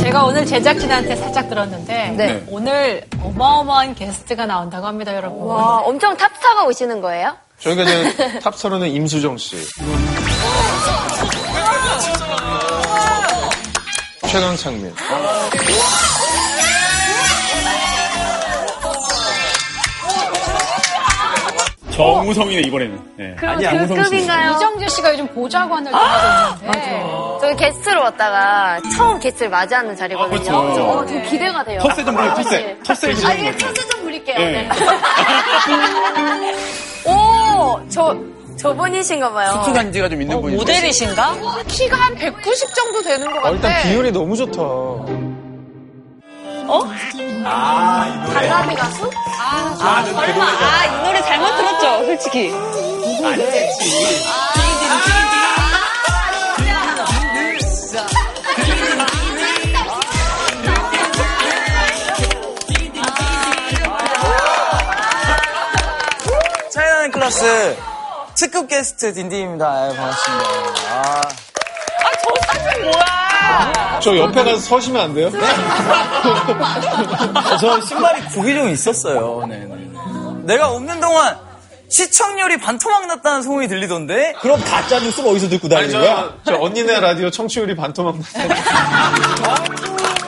제가 오늘 제작진한테 살짝 들었는데 네. 오늘 어마어마한 게스트가 나온다고 합니다, 여러분. 와, 엄청 탑스타가 오시는 거예요? 저희가 이제 탑스타로는 임수정 씨. 최강창민. 정우성이네 이번에는. 네. 그럼 아니, 그 씨. 급인가요? 이정재 씨가 요즘 보좌관을 하고 있는데 저희 게스트로 왔다가 처음 게스트를 맞이하는 자리거든요. 아, 그렇죠. 어, 좀 기대가 돼요. 텃세 좀 부려, 텃세. 네. 텃세 좀 아, 거죠. 텃세 좀 부릴게요. 네. 네. 오, 저, 저분이신가 봐요. 수간지가 좀 있는 분이 모델이신가? 키가 한 190 정도 되는 것 같아. 어, 일단 비율이 너무 좋다. 달라비 가수? 설마 아, 이 노래 잘못 들었죠, 솔직히. 차이나는 클래스 특급 게스트 딘딘입니다. 아, 반갑습니다. 아, 저 사진 뭐야? 저 옆에 가서 서시면 안 돼요? 저 신발이 구기 좀 있었어요. 네, 네. 내가 없는 동안 시청률이 반토막 났다는 소문이 들리던데? 그럼 가짜 뉴스를 어디서 듣고 아니, 저, 저 언니네 라디오 청취율이 반토막 났어요.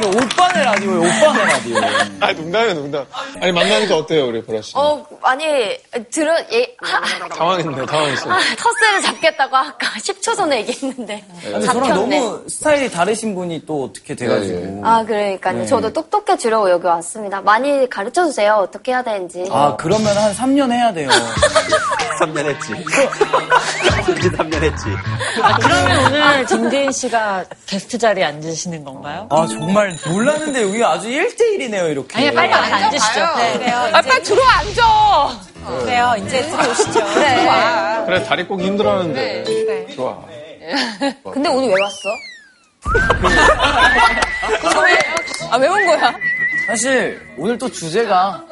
죄송한데 오빠네 라디오예요. 오빠네 라디오. 아, 농담이에요, 농담. 아니, 만나니까 어때요, 우리 보라 씨? 어, 많이, 들어, 예, 하, 당황했네, 당황했어요. 아, 텃세를 잡겠다고 아까 10초 전에 얘기했는데. 근데 저랑 잡혔네. 너무 스타일이 다르신 분이 또 어떻게 돼가지고. 네, 아, 그러니까요. 네. 저도 똑똑해지려고 여기 왔습니다. 많이 가르쳐 주세요. 어떻게 해야 되는지. 아, 그러면 한 3년 해야 돼요. 3년 했지. 이제 3년 했지. 아, 그러면 오늘 딘딘 씨가 게스트 자리에 앉으시는 건가요? 아, 정말 몰랐는데 여기 아주 1대1이네요, 이렇게. 아니, 빨리 앉아 앉으시죠. 네, 그래요. 아, 빨리 들어와 앉아. 그래요. 이제 들어오시죠. 그래. 그래, 다리 꼭 힘들어 하는데. 그래. 좋아. 근데 오늘 왜 왔어? 아, 왜 온 거야? 사실 오늘 또 주제가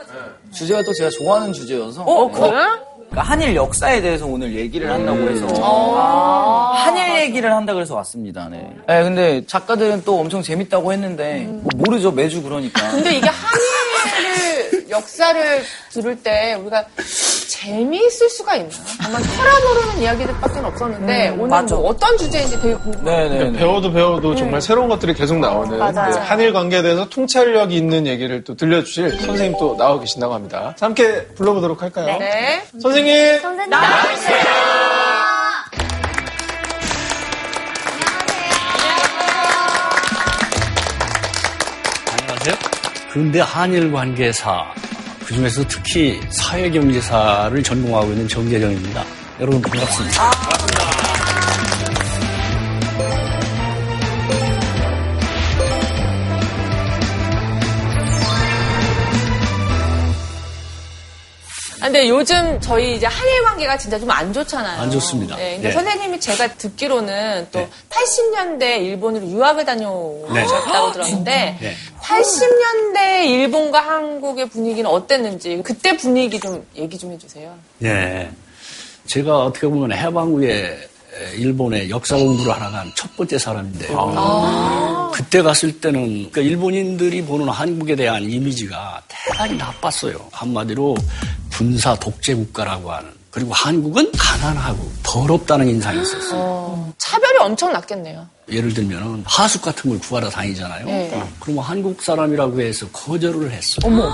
주제가 또 제가 좋아하는 주제여서 어, 그래? 그러니까 한일 역사에 대해서 오늘 얘기를 한다고 해서 한일 얘기를 한다 그래서 왔습니다. 네. 네, 근데 작가들은 또 엄청 재밌다고 했는데 뭐 모르죠 매주 그러니까. 근데 이게 한일 역사를 들을 때 우리가 재미있을 수가 있나? 정말 혈압오르는 이야기들밖에 없었는데 오늘 맞아. 뭐 어떤 주제인지 되게 궁금해요. 네네. 배워도 배워도 정말 새로운 것들이 계속 나오는 맞아요. 네, 한일 관계에 대해서 통찰력이 있는 얘기를 또 들려주실 선생님 또 나와 계신다고 합니다. 자, 함께 불러보도록 할까요? 네. 선생님! 선생님. 안녕하세요. 근대 한일 관계사, 그 중에서 특히 사회경제사를 전공하고 있는 정재정입니다. 여러분 반갑습니다. 아, 근데 요즘 저희 이제 한일 관계가 진짜 좀 안 좋잖아요. 안 좋습니다. 네, 근데 네. 선생님이 제가 듣기로는 또 네. 80년대 일본으로 유학을 다녀오셨다고 들었는데 네. 80년대 일본과 한국의 분위기는 어땠는지 그때 분위기 좀 얘기 좀 해주세요. 예. 제가 어떻게 보면 해방 후에 일본의 역사 공부를 하러 간 첫 번째 사람인데요. 그때 갔을 때는 그러니까 일본인들이 보는 한국에 대한 이미지가 대단히 나빴어요. 한마디로 군사 독재 국가라고 하는. 그리고 한국은 가난하고 더럽다는 인상이 있었어요. 차별이 엄청 났겠네요. 예를 들면 하숙 같은 걸 구하러 다니잖아요. 네. 그러면 한국 사람이라고 해서 거절을 했어. 어머.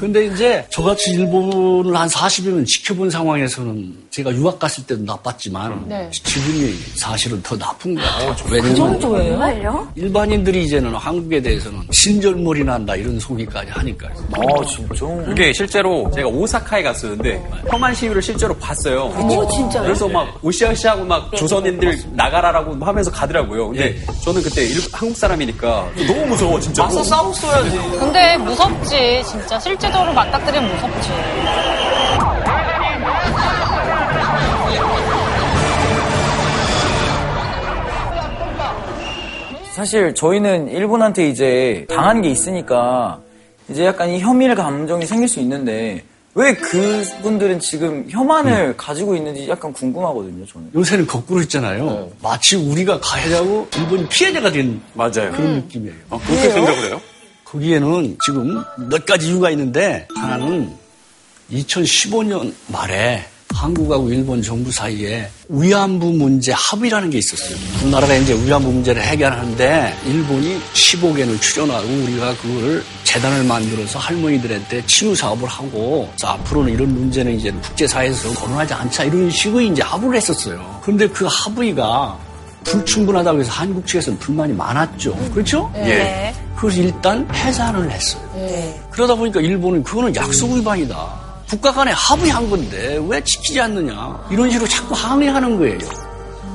근데 이제 저같이 일본을 한 40여년 지켜본 상황에서는 제가 유학 갔을 때도 나빴지만 네. 지금이 사실은 더 나쁜 것 같아요. 왜냐면 정말요? 일반인들이 이제는 한국에 대해서는 신절머리 난다 이런 소리까지 하니까요. 아 진짜. 그게 실제로 제가 오사카에 갔었는데 혐한 시위를 실제로 봤어요. 오, 진짜요? 그래서 막 으쌰으쌰하고 막 조선인들 나가라라고 하면서 가더라고요. 근데 저는 그때 일- 한국 사람이니까 너무 무서워 진짜로. 맞서 싸웠어야지. 근데 무섭지, 진짜. 실제적으로 맞닥뜨리면 무섭지. 사실 저희는 일본한테 이제 당한 게 있으니까 이제 약간 이 혐일 감정이 생길 수 있는데 왜 그분들은 지금 혐한을 가지고 있는지 약간 궁금하거든요, 저는. 요새는 거꾸로 있잖아요. 마치 우리가 가해자고 일본이 피해자가 된 맞아요. 그런 느낌이에요. 어, 그렇게 생각을 해요? 거기에는 지금 몇 가지 이유가 있는데 하나는 2015년 말에 한국하고 일본 정부 사이에 위안부 문제 합의라는 게 있었어요. 두 나라가 이제 위안부 문제를 해결하는데 일본이 10억 엔을 출연하고 우리가 그거를 재단을 만들어서 할머니들한테 치유 사업을 하고 앞으로는 이런 문제는 이제 국제사회에서 거론하지 않자 이런 식의 이제 합의를 했었어요. 그런데 그 합의가 불충분하다고 해서 한국 측에서는 불만이 많았죠. 그렇죠? 예. 그래서 일단 해산을 했어요. 그러다 보니까 일본은 그거는 약속 위반이다. 국가 간에 합의한 건데 왜 지키지 않느냐. 이런 식으로 자꾸 항의하는 거예요.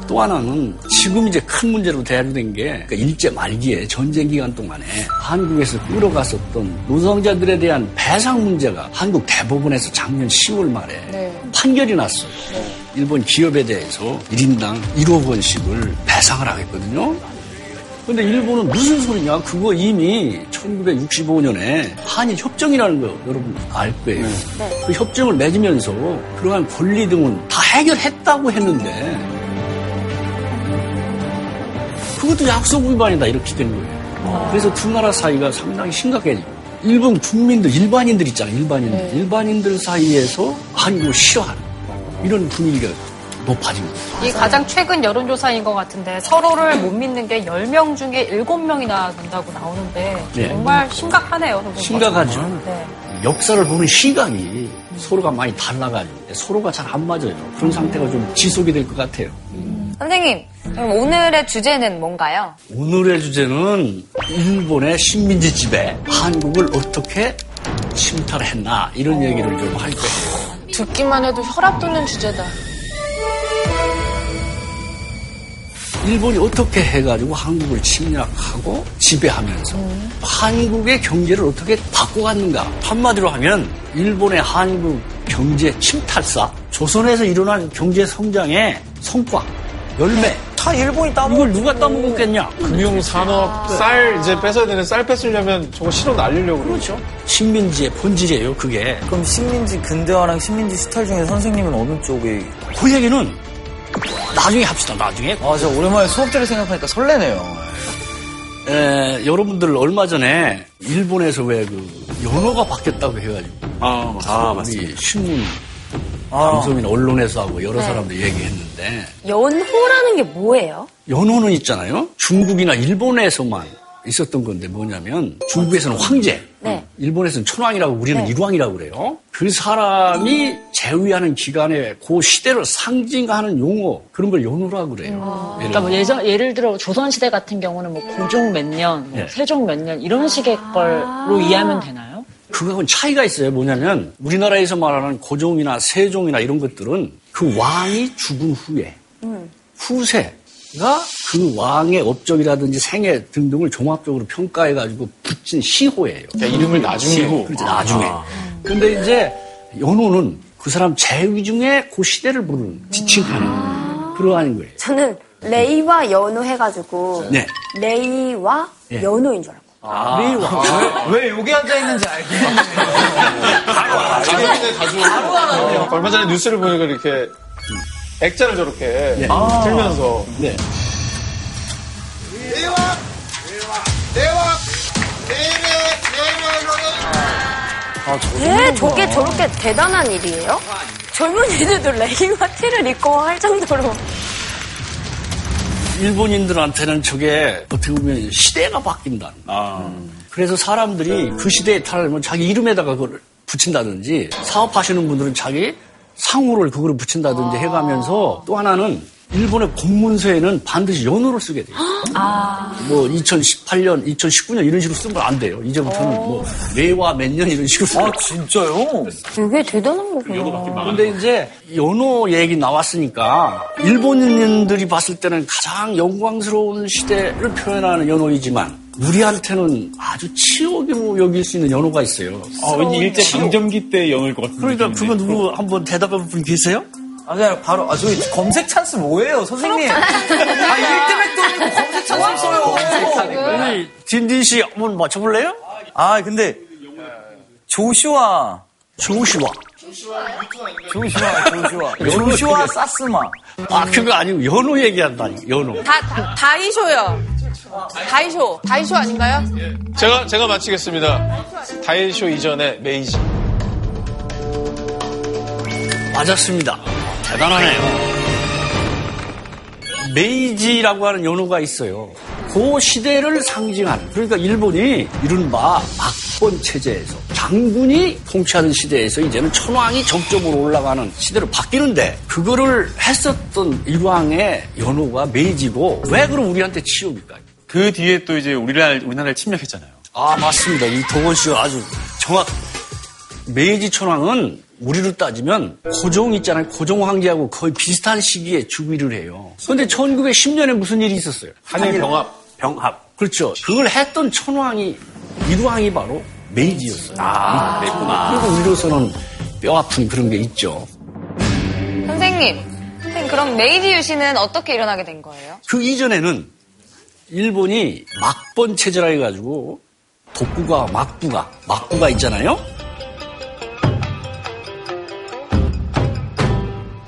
또 하나는 지금 이제 큰 문제로 대두된 게 그러니까 일제 말기에 전쟁 기간 동안에 한국에서 끌어갔었던 노동자들에 대한 배상 문제가 한국 대법원에서 작년 10월 말에 판결이 났어요. 일본 기업에 대해서 1인당 1억 원씩을 배상을 하겠거든요. 근데 일본은 무슨 소리냐? 그거 이미 1965년에 한일 협정이라는 거 여러분 알 거예요. 그 협정을 맺으면서 그러한 권리 등은 다 해결했다고 했는데 그것도 약속 위반이다 이렇게 된 거예요. 그래서 두 나라 사이가 상당히 심각해지고 일본 국민들 일반인들 있잖아요. 일반인들 일반인들 사이에서 한국을 싫어하는 이런 분위기가 높아진 거예요. 이 가장 최근 여론조사인 것 같은데 서로를 못 믿는 게 10명 중에 7명이나 된다고 나오는데 네. 정말 심각하네요. 선생님. 심각하죠. 네. 역사를 보는 시각이 서로가 많이 달라가지고 서로가 잘 안 맞아요. 그런 상태가 좀 지속이 될 것 같아요. 선생님, 그럼 오늘의 주제는 뭔가요? 오늘의 주제는 일본의 식민지 지배, 한국을 어떻게 침탈했나 이런 얘기를 좀 할 거예요. 듣기만 해도 혈압 돋는 주제다. 일본이 어떻게 해가지고 한국을 침략하고 지배하면서 한국의 경제를 어떻게 바꿔갔는가? 한마디로 하면 일본의 한국 경제 침탈사 조선에서 일어난 경제 성장의 성과 열매. 다 일본이 따먹 이걸 누가 따먹었겠냐? 금융, 산업, 쌀 이제 뺏어야 되는 쌀 뺏으려면 저거 실어 날리려고 그러죠. 식민지의 본질이에요 그게. 그럼 식민지 근대화랑 식민지 시탈 중에 선생님은 어느 쪽에? 그 얘기는 나중에 합시다 나중에 아, 진짜 오랜만에 수업들을 생각하니까 설레네요. 에, 여러분들 얼마 전에 일본에서 왜 그 연어가 바뀌었다고 해가지고 아, 아 맞습니다. 우리 신문 방송이나 언론에서 하고 여러 사람들 얘기했는데 연호라는 게 뭐예요? 연호는 있잖아요. 중국이나 일본에서만 있었던 건데 뭐냐면 중국에서는 황제, 네. 일본에서는 천황이라고 우리는 네. 일왕이라고 그래요. 그 사람이 재위하는 기간에 그 시대를 상징하는 용어 그런 걸 연호라고 그래요. 예를 그러니까 뭐 예전, 예를 들어 조선 시대 같은 경우는 뭐 고종 몇 년, 뭐 네. 세종 몇 년 이런 식의 걸로 이해하면 되나요? 그거하고는 차이가 있어요. 뭐냐면 우리나라에서 말하는 고종이나 세종이나 이런 것들은 그 왕이 죽은 후에 후세가 그 왕의 업적이라든지 생애 등등을 종합적으로 평가해가지고 붙인 시호예요. 그러니까 이름을 나중에. 시호. 그렇죠. 나중에. 근데 이제 연호는 그 사람 재위 중에 그 시대를 부르는 지칭하는 그러한 거예요. 저는 레이와 연호 해가지고 네. 레이와 예. 연호인 줄 알고. 왜 여기 앉아 있는지 알겠네. 가족인데 가족. 얼마 전에 뉴스를 보니까 이렇게 액자를 저렇게 틀면서. 네. 네, 저게 저렇게 대단한 일이에요? 젊은이들도 레이와 티를 입고 할 정도로. 일본인들한테는 저게 어떻게 보면 시대가 바뀐다. 아, 그래서 사람들이 그 시대에 따르면 자기 이름에다가 그걸 붙인다든지 사업하시는 분들은 자기 상호를 그거를 붙인다든지 해가면서 또 하나는 일본의 공문서에는 반드시 연호를 쓰게 돼요. 뭐 2018년, 2019년 이런 식으로 쓰면 안 돼요. 이제부터는 뭐 레와 몇 년 이런 식으로 쓰면 아, 진짜요? 이게 대단한 거구나. 근데 이제 연호 얘기 나왔으니까 일본인들이 봤을 때는 가장 영광스러운 시대를 표현하는 연호이지만 우리한테는 아주 치욕으로 여길 수 있는 연호가 있어요. 아, 왠지 일제 강점기 때 영어일 것 같은데. 그러니까 그거 누구 한번 대답해 볼 분 계세요? 아, 그냥 바로, 아, 저기 검색 찬스 뭐예요, 선생님? 아, 1등백도 아니고 검색 찬스 써요. 우리 딘딘 씨 한번 맞춰볼래요? 아, 근데, 조슈아. 조슈아. 조슈아, 조슈아. 조슈아 사스마. 아, 그거 아니고 연호 얘기한다, 연호. 다, 다, 다이쇼요. 다이쇼. 다이쇼 아닌가요? 제가, 제가 맞히겠습니다. 다이쇼 이전에 메이지. 맞았습니다. 대단하네요. 메이지라고 하는 연호가 있어요. 그 시대를 상징하는 그러니까 일본이 이른바 막번 체제에서 장군이 통치하는 시대에서 이제는 천황이 정점으로 올라가는 시대로 바뀌는데 그거를 했었던 일왕의 연호가 메이지고 왜 그럼 우리한테 치욕일까요? 그 뒤에 또 이제 우리나라, 우리나라를 침략했잖아요. 아 맞습니다. 이 도건 씨가 아주 정확. 메이지 천황은 우리로 따지면 고종 있잖아요. 고종 황제하고 거의 비슷한 시기에 즉위를 해요. 그런데 1910년에 무슨 일이 있었어요? 한일 병합. 병합. 그렇죠. 그걸 했던 천황이 일왕이 바로 메이지였어요. 아, 그랬구나. 그리고 우리로서는 뼈 아픈 그런 게 있죠. 선생님, 선생님, 그럼 메이지 유신은 어떻게 일어나게 된 거예요? 그 이전에는 일본이 막번 체제라 해가지고 독구가 막부가 막부가 있잖아요.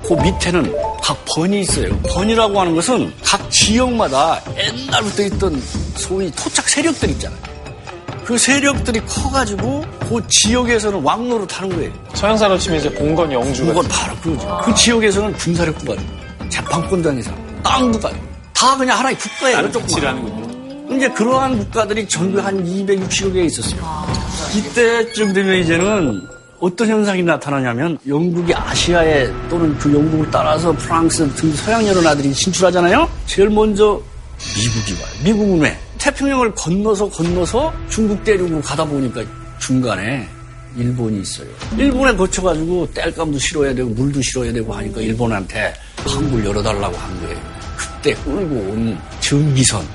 그 밑에는 각 번이 있어요. 번이라고 하는 것은 각 지역마다 옛날부터 있던 소위 토착 세력들 있잖아요. 그 세력들이 커가지고 그 지역에서는 왕로로 타는 거예요. 서양사로 치면 이제 봉건 영주가. 그건 바로 그거죠. 그 지역에서는 군사력부가 돼요. 재판권도 아니상 땅도 가요. 다 그냥 하나의 국가예요. 하는군요. 이제 그러한 국가들이 전국에 한 260여 개 있었어요. 이때쯤 되면 이제는 어떤 현상이 나타나냐면 영국이 아시아에 또는 그 영국을 따라서 프랑스 등 서양 여러 나라들이 진출하잖아요. 제일 먼저 미국이 와요. 미국은 왜? 태평양을 건너서 건너서 중국 대륙으로 가다 보니까 중간에 일본이 있어요. 일본에 거쳐가지고 땔감도 실어야 되고 물도 실어야 되고 하니까 일본한테 항구를 열어달라고 한 거예요. 그때 끌고 온 전기선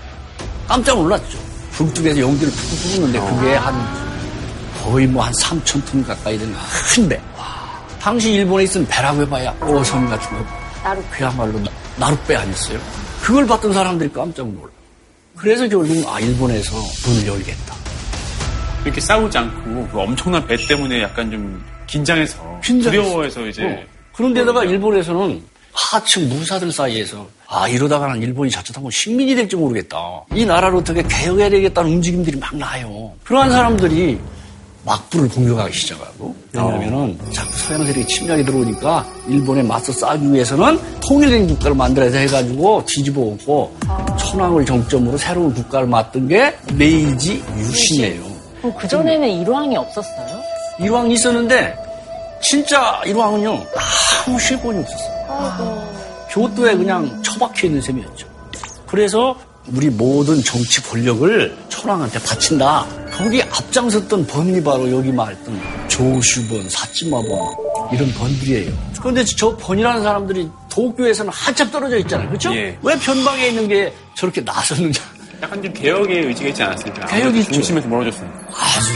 깜짝 놀랐죠. 불뚝에서 연기를 푹 부르는데 그게 한 거의 뭐 한 3천 톤 가까이 되는 큰 배. 당시 일본에 있던 배라고 해봐야 오섬 같은 거. 나루. 그야말로 나- 나룻배 아니었어요. 그걸 봤던 사람들이 깜짝 놀라. 그래서 결국 아 일본에서 문을 열겠다. 이렇게 싸우지 않고 그 엄청난 배 때문에 약간 좀 긴장해서, 긴장했어. 두려워해서 이제 어. 그런데다가 일본에서는 하층 무사들 사이에서 아 이러다가는 일본이 자칫하면 식민이 될지 모르겠다. 이 나라를 어떻게 개혁해야 되겠다는 움직임들이 막 나요. 그러한 사람들이 막부를 공격하기 시작하고 왜냐하면은 자꾸 서양 세력이 침략이 들어오니까 일본에 맞서 싸기 위해서는 통일된 국가를 만들어야 해가지고 뒤집어 엎고 천황을 정점으로 새로운 국가를 만든 게 메이지 유신이에요. 그 전에는 일왕이 없었어요? 일왕이 있었는데 진짜 일왕은요 아무 실권이 없었어요. 교토에 그냥 처박혀 있는 셈이었죠. 그래서 우리 모든 정치 권력을 천황한테 바친다. 거기 앞장섰던 번이 바로 여기 말했던 조슈번, 사찌마번 이런 번들이에요. 그런데 저 번이라는 사람들이 도쿄에서는 한참 떨어져 있잖아요. 그렇죠? 예. 왜 변방에 있는 게 저렇게 나섰는지 약간 좀 개혁의 의지가 있지 않았을까. 개혁이 있죠. 중심에서 멀어졌으니까. 아주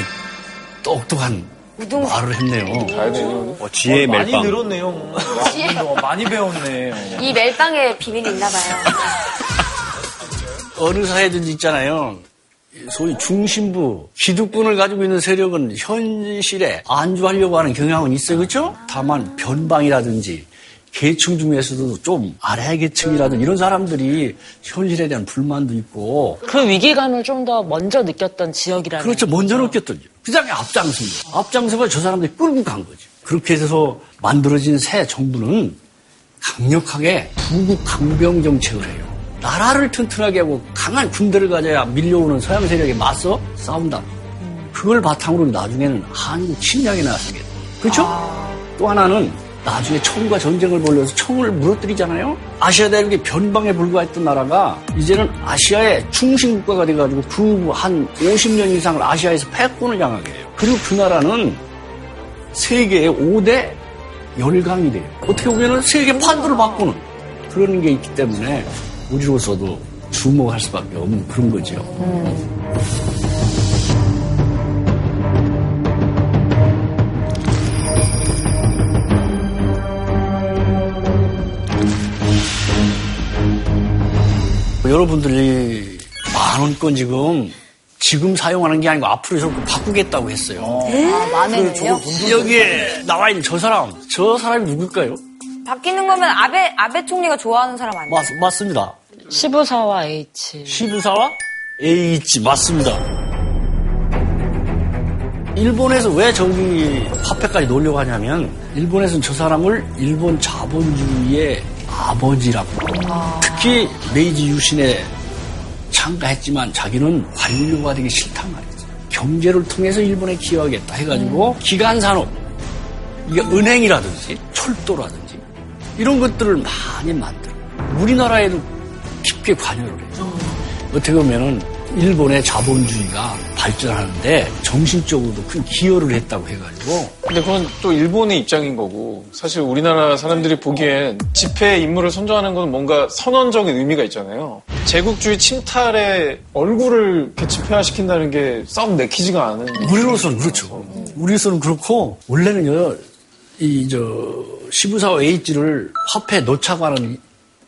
똑똑한 말을 했네요. 가야 되네요. 어, 많이 멜빵. 늘었네요. 어, 많이 배웠네. 이 멜빵에 비밀이 있나 봐요. 어느 사회든지 있잖아요. 소위 중심부, 기득권을 가지고 있는 세력은 현실에 안주하려고 하는 경향은 있어요. 그렇죠? 다만 변방이라든지 계층 중에서도 좀 아래 계층이라든지 이런 사람들이 현실에 대한 불만도 있고 그 위기감을 좀 더 먼저 느꼈던 지역이라는 그렇죠. 먼저 느꼈던 그 다음에 앞장섭니다. 앞장서가 저 사람들이 끌고 간 거죠. 그렇게 해서 만들어진 새 정부는 강력하게 부국 강병 정책을 해요. 나라를 튼튼하게 하고 강한 군대를 가져야 밀려오는 서양 세력에 맞서 싸운다. 그걸 바탕으로 나중에는 한국 나서게 돼요. 그렇죠? 또 하나는 나중에 청과 전쟁을 벌여서 청을 무너뜨리잖아요. 아시아 대륙의 변방에 불과했던 나라가 이제는 아시아의 중심 국가가 돼가지고 그 한 50년 이상을 아시아에서 패권을 향하게 해요. 그리고 그 나라는 세계의 5대 열강이 돼요. 어떻게 보면 세계 판도를 바꾸는 그런 게 있기 때문에 우리로서도 주목할 수밖에 없는 그런 거죠. 여러분들이 만 원권 지금 지금 사용하는 게 아니고 앞으로 저렇게 바꾸겠다고 했어요. 아, 만에는요? 여기에 나와 있는 저 사람, 저 사람이 누굴까요? 바뀌는 거면 아베, 아베 총리가 좋아하는 사람 아니에요? 맞, 맞습니다. 시부사와 H. 시부사와 H 맞습니다. 일본에서 왜 저기 화폐까지 놓으려고 하냐면 일본에서는 저 사람을 일본 자본주의의 아버지라고 특히 메이지 유신에 참가했지만 자기는 관료가 되기 싫단 말이죠. 경제를 통해서 일본에 기여하겠다 해가지고 기간산업 이게 은행이라든지 철도라든지 이런 것들을 많이 만들어. 우리나라에도 깊게 관여를 해요. 어떻게 보면은 일본의 자본주의가 발전하는데 정신적으로도 큰 기여를 했다고 해가지고 근데 그건 또 일본의 입장인 거고 사실 우리나라 사람들이 보기엔 집회 임무를 선정하는 건 뭔가 선언적인 의미가 있잖아요. 제국주의 침탈에 얼굴을 이렇게 집회화시킨다는 게 썩 내키지가 않은. 우리로서는 그렇죠. 우리로서는 그렇고 원래는요 이 저 시부사와 H를 화폐에 넣자고 하는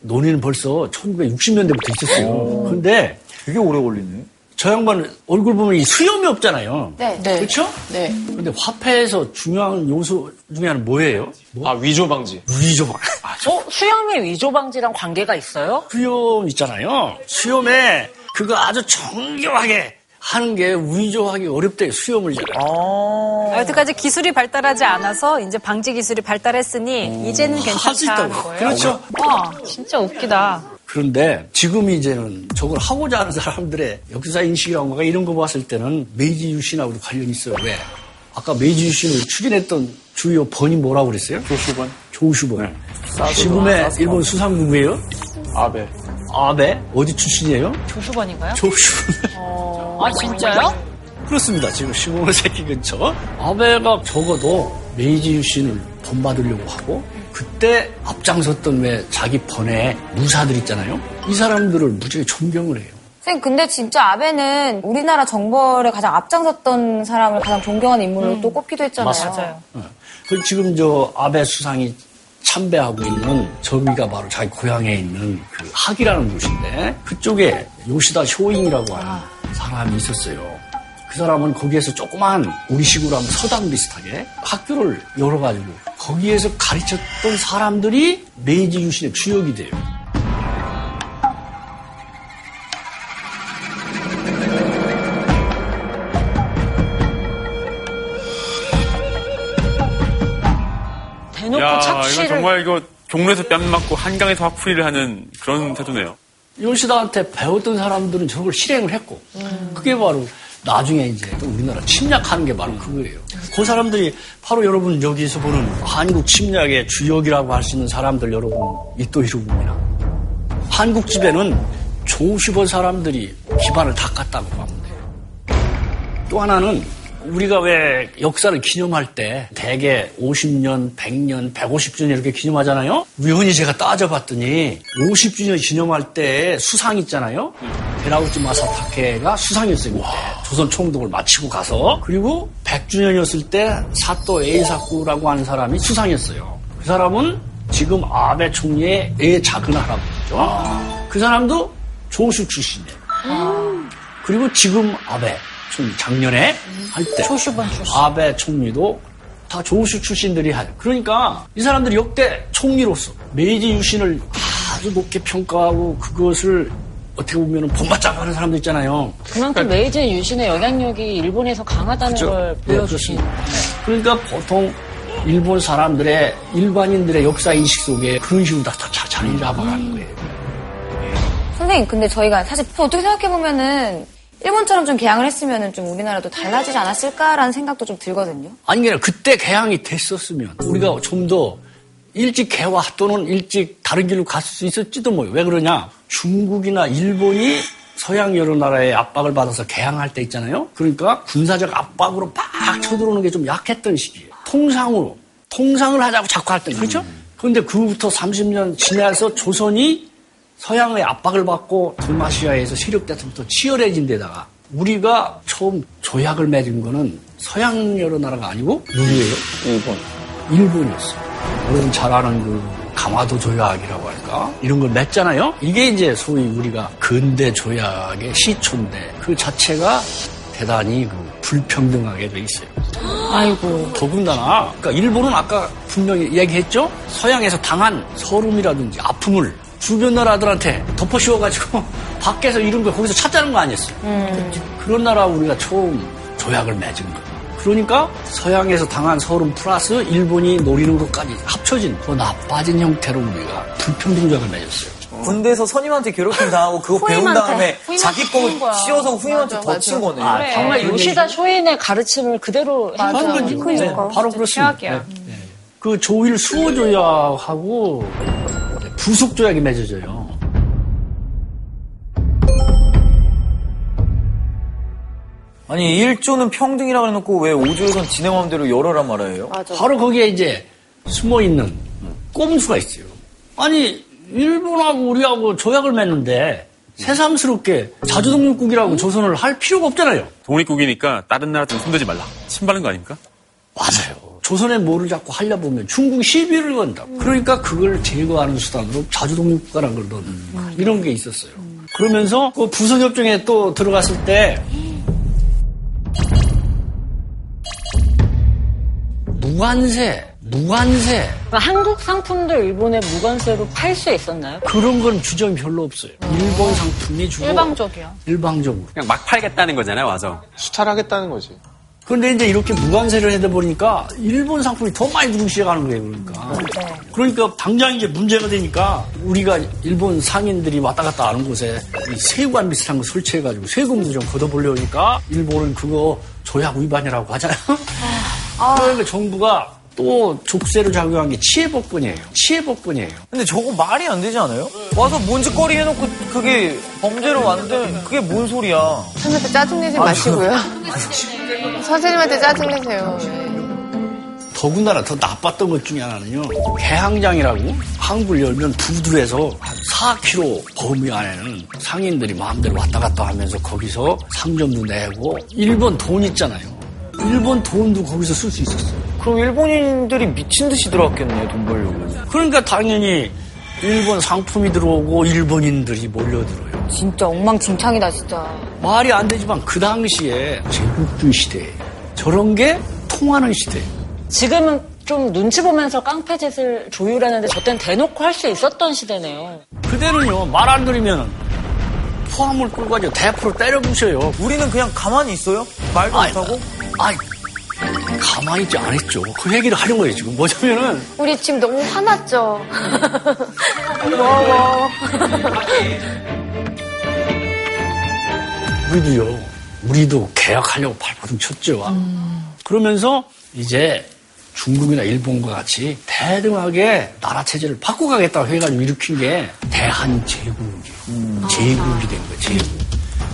논의는 벌써 1960년대부터 있었어요. 그런데 되게 오래 걸리네. 저 양반 얼굴 보면 이 수염이 없잖아요. 네. 그렇죠? 네. 근데 화폐에서 중요한 요소 중에 하나는 뭐예요? 아 위조 방지. 위조방. 어? 수염이 위조 방지랑 관계가 있어요? 수염 있잖아요. 수염에 그거 아주 정교하게 하는 게 위조하기 어렵대요. 수염을 잘. 여태까지 기술이 발달하지 않아서 이제 방지 기술이 발달했으니 이제는 괜찮다는 있다고. 거예요. 그렇죠. 와, 진짜 웃기다. 그런데 지금 이제는 저걸 하고자 하는 사람들의 역사 인식이라던가 이런 거 봤을 때는 메이지 유신하고도 관련이 있어요. 왜? 아까 메이지 유신을 추진했던 주요 번이 뭐라고 그랬어요? 조슈번. 조슈번. 지금의 일본 수상 누구예요? 아베. 아베? 어디 출신이에요? 조수번인가요? 조슈번. 아, 진짜요? 그렇습니다. 지금 시모노세키 근처. 아베가 적어도 메이지 유신을 본받으려고 하고 그때 앞장섰던 왜 자기 번에 무사들 있잖아요. 이 사람들을 무지하게 존경을 해요. 선생님, 근데 진짜 아베는 우리나라 정벌에 가장 앞장섰던 사람을 가장 존경하는 인물로 또 꼽기도 했잖아요. 맞아요. 그 지금 저 아베 수상이 참배하고 있는 저기가 바로 자기 고향에 있는 그 하기라는 곳인데 그쪽에 요시다 쇼인이라고 하는 사람이 있었어요. 그 사람은 거기에서 조그만 우리식으로 하면 서당 비슷하게 학교를 열어가지고 거기에서 가르쳤던 사람들이 메이지 유신의 주역이 돼요. 놓고 야, 이거 착취를. 정말 이거 종로에서 뺨 맞고 한강에서 화풀이를 하는 그런 태도네요. 요시다한테 배웠던 사람들은 저걸 실행을 했고 그게 바로 나중에 이제 또 우리나라 침략하는 게 바로 그거예요. 그 사람들이 바로 여러분 여기서 보는 한국 침략의 주역이라고 할 수 있는 사람들 여러분 이또 히로부미나 한국 집에는 조슈버 사람들이 기반을 닦았다고 하면 돼요. 또 하나는 우리가 왜 역사를 기념할 때 대개 50년, 100년, 150주년 이렇게 기념하잖아요. 우연히 제가 따져봤더니 50주년 기념할 때 수상 있잖아요. 베라우치 마사타케가 수상이었어요. 그때. 조선 총독을 마치고 가서 그리고 100주년이었을 때 사또 에이사쿠라고 하는 사람이 수상이었어요. 그 사람은 지금 아베 총리의 애 작은 할아버지죠. 그 사람도 조슈 출신이에요. 그리고 지금 아베 총리 작년에 할 때 조슈번 출신. 아베 총리도 다 조슈 출신들이 한. 그러니까 이 사람들이 역대 총리로서 메이지 유신을 아주 높게 평가하고 그것을 어떻게 보면 본받자고 하는 사람들 있잖아요. 그만큼 메이지 유신의 영향력이 일본에서 강하다는 그렇죠. 걸 네, 보여주신. 그러니까 보통 일본 사람들의 일반인들의 역사 인식 속에 그런 식으로 다, 다 자리 잡아가는 거예요. 선생님, 근데 저희가 사실 어떻게 생각해 보면은 일본처럼 좀 개항을 했으면은 좀 우리나라도 달라지지 않았을까라는 생각도 좀 들거든요. 아니 그냥 그때 개항이 됐었으면 우리가 좀 더 일찍 개화 또는 일찍 다른 길로 갔을 수 있었지도 뭐요. 왜 그러냐? 중국이나 일본이 서양 여러 나라의 압박을 받아서 개항할 때 있잖아요. 그러니까 군사적 압박으로 빡 쳐들어오는 게 좀 약했던 시기예요. 통상으로 통상을 하자고 자꾸 할 때 그렇죠? 그런데 그 후부터 30년 지나서 조선이 서양의 압박을 받고 동아시아에서 세력 다툼부터 치열해진 데다가 우리가 처음 조약을 맺은 거는 서양 여러 나라가 아니고 누구예요? 일본. 일본이었어요. 여러분 잘 아는 그 강화도 조약이라고 할까? 이런 걸 맺잖아요? 이게 이제 소위 우리가 근대 조약의 시초인데 그 자체가 대단히 그 불평등하게 돼 있어요. 아이고. 더군다나, 그러니까 일본은 아까 분명히 얘기했죠? 서양에서 당한 서름이라든지 아픔을 주변 나라들한테 덮어 씌워가지고 밖에서 이런 걸 거기서 찾자는 거 아니었어요. 그런 나라 우리가 처음 조약을 맺은 거예요. 그러니까 서양에서 당한 서름 플러스 일본이 노리는 것까지 합쳐진 더 나빠진 형태로 우리가 불평등 조약을 맺었어요. 군대에서 선임한테 괴롭힘 당하고 그거 배운. 다음에 자기. 거 씌워서 후임한테 맞아, 더 맞아. 친 거네. 아, 네. 정말 요시다 쇼인의 가르침을 그대로 거죠. 그러니까. 네, 바로 그렇습니다. 최악이야. 네, 네. 그 조일 수호 조약하고 부속 조약이 맺어져요. 아니 1조는 평등이라고 해놓고 왜 5조에선 지네 마음대로 열어란 말이에요? 바로 거기에 이제 숨어 있는 꼼수가 있어요. 아니 일본하고 우리하고 조약을 맺는데 새삼스럽게 자주독립국이라고 조선을 할 필요가 없잖아요. 독립국이니까 다른 나라한테 손대지 말라. 침바른 거 아닙니까? 맞아요. 조선에 뭐를 자꾸 하려 보면 중국이 시비를 건다. 그러니까 그걸 제거하는 수단으로 자주독립국가라는 걸 넣는 이런 게 있었어요. 그러면서 그 부서협정에 또 들어갔을 때 무관세, 무관세 그러니까 한국 상품들 일본에 무관세로 팔 수 있었나요? 그런 건 규정이 별로 없어요. 일본 상품이 주로 일방적이야. 일방적으로. 그냥 막 팔겠다는 거잖아요, 와서. 수탈하겠다는 거지. 그런데 이제 이렇게 무관세를 해다 보니까 일본 상품이 더 많이 들어오기 시작하는 거예요, 그러니까. 그러니까 당장 이제 문제가 되니까 우리가 일본 상인들이 왔다 갔다 하는 곳에 이 세관 비슷한 거 설치해가지고 세금도 좀 걷어보려니까 일본은 그거 조약 위반이라고 하잖아요. 그러니까 정부가 또 족쇄를 작용한 게 치해법권이에요. 치해법권이에요. 근데 저거 말이 안 되지 않아요? 와서 뭔짓거리 해놓고 그게 범죄로 만든 그게 뭔 소리야? 선생님한테 짜증내지 마시고요. 선생님한테 짜증내세요. 더군다나 더 나빴던 것 중에 하나는요. 개항장이라고 한국을 열면 부두에서 한 4km 범위 안에는 상인들이 마음대로 왔다 갔다 하면서 거기서 상점도 내고 일본 돈 있잖아요. 일본 돈도 거기서 쓸 수 있었어요. 그럼 일본인들이 미친 듯이 들어왔겠네 돈 벌려고. 그러니까 당연히 일본 상품이 들어오고 일본인들이 몰려들어요. 진짜 엉망진창이다, 진짜. 말이 안 되지만 그 당시에 제국주의 시대에 저런 게 통하는 시대예요. 지금은 좀 눈치 보면서 깡패짓을 조율하는데 저땐 대놓고 할 수 있었던 시대네요. 그대는요 말 안 들으면 포함을 끌고 가지고 대포로 때려 부셔요. 우리는 그냥 가만히 있어요? 말도 아이, 못하고? 아이, 가만히 있지 않았죠. 그 얘기를 하는 거예요, 지금. 뭐냐면은, 우리 지금 너무 화났죠. 먹어. 우리도요, 우리도 계약하려고 발버둥 쳤죠. 그러면서 이제 중국이나 일본과 같이 대등하게 나라 체제를 바꿔가겠다고 해가지고 일으킨 게 대한제국이에요. 제국이 된 거예요, 제국.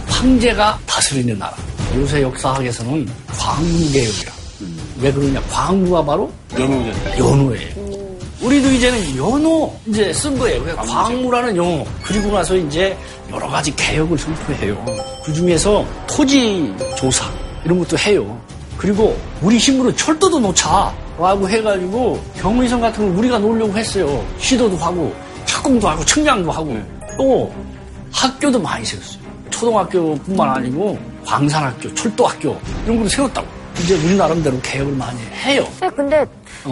황제가 다스리는 나라. 요새 역사학에서는 광무개혁이라. 왜 그러냐? 광무가 바로 연호잖아요. 연호예요. 우리도 이제는 연호 이제 쓴 거예요. 그냥 광무라는 용어. 그리고 나서 이제 여러 가지 개혁을 선포해요. 그 중에서 토지 조사 이런 것도 해요. 그리고 우리 힘으로 철도도 놓자 라고 해가지고 경의선 같은 걸 우리가 놓으려고 했어요. 시도도 하고 착공도 하고 측량도 하고 또 학교도 많이 세웠어요. 초등학교뿐만 아니고 광산학교, 철도학교 이런 것도 세웠다고. 이제 우리 나름대로 개혁을 많이 해요. 네, 근데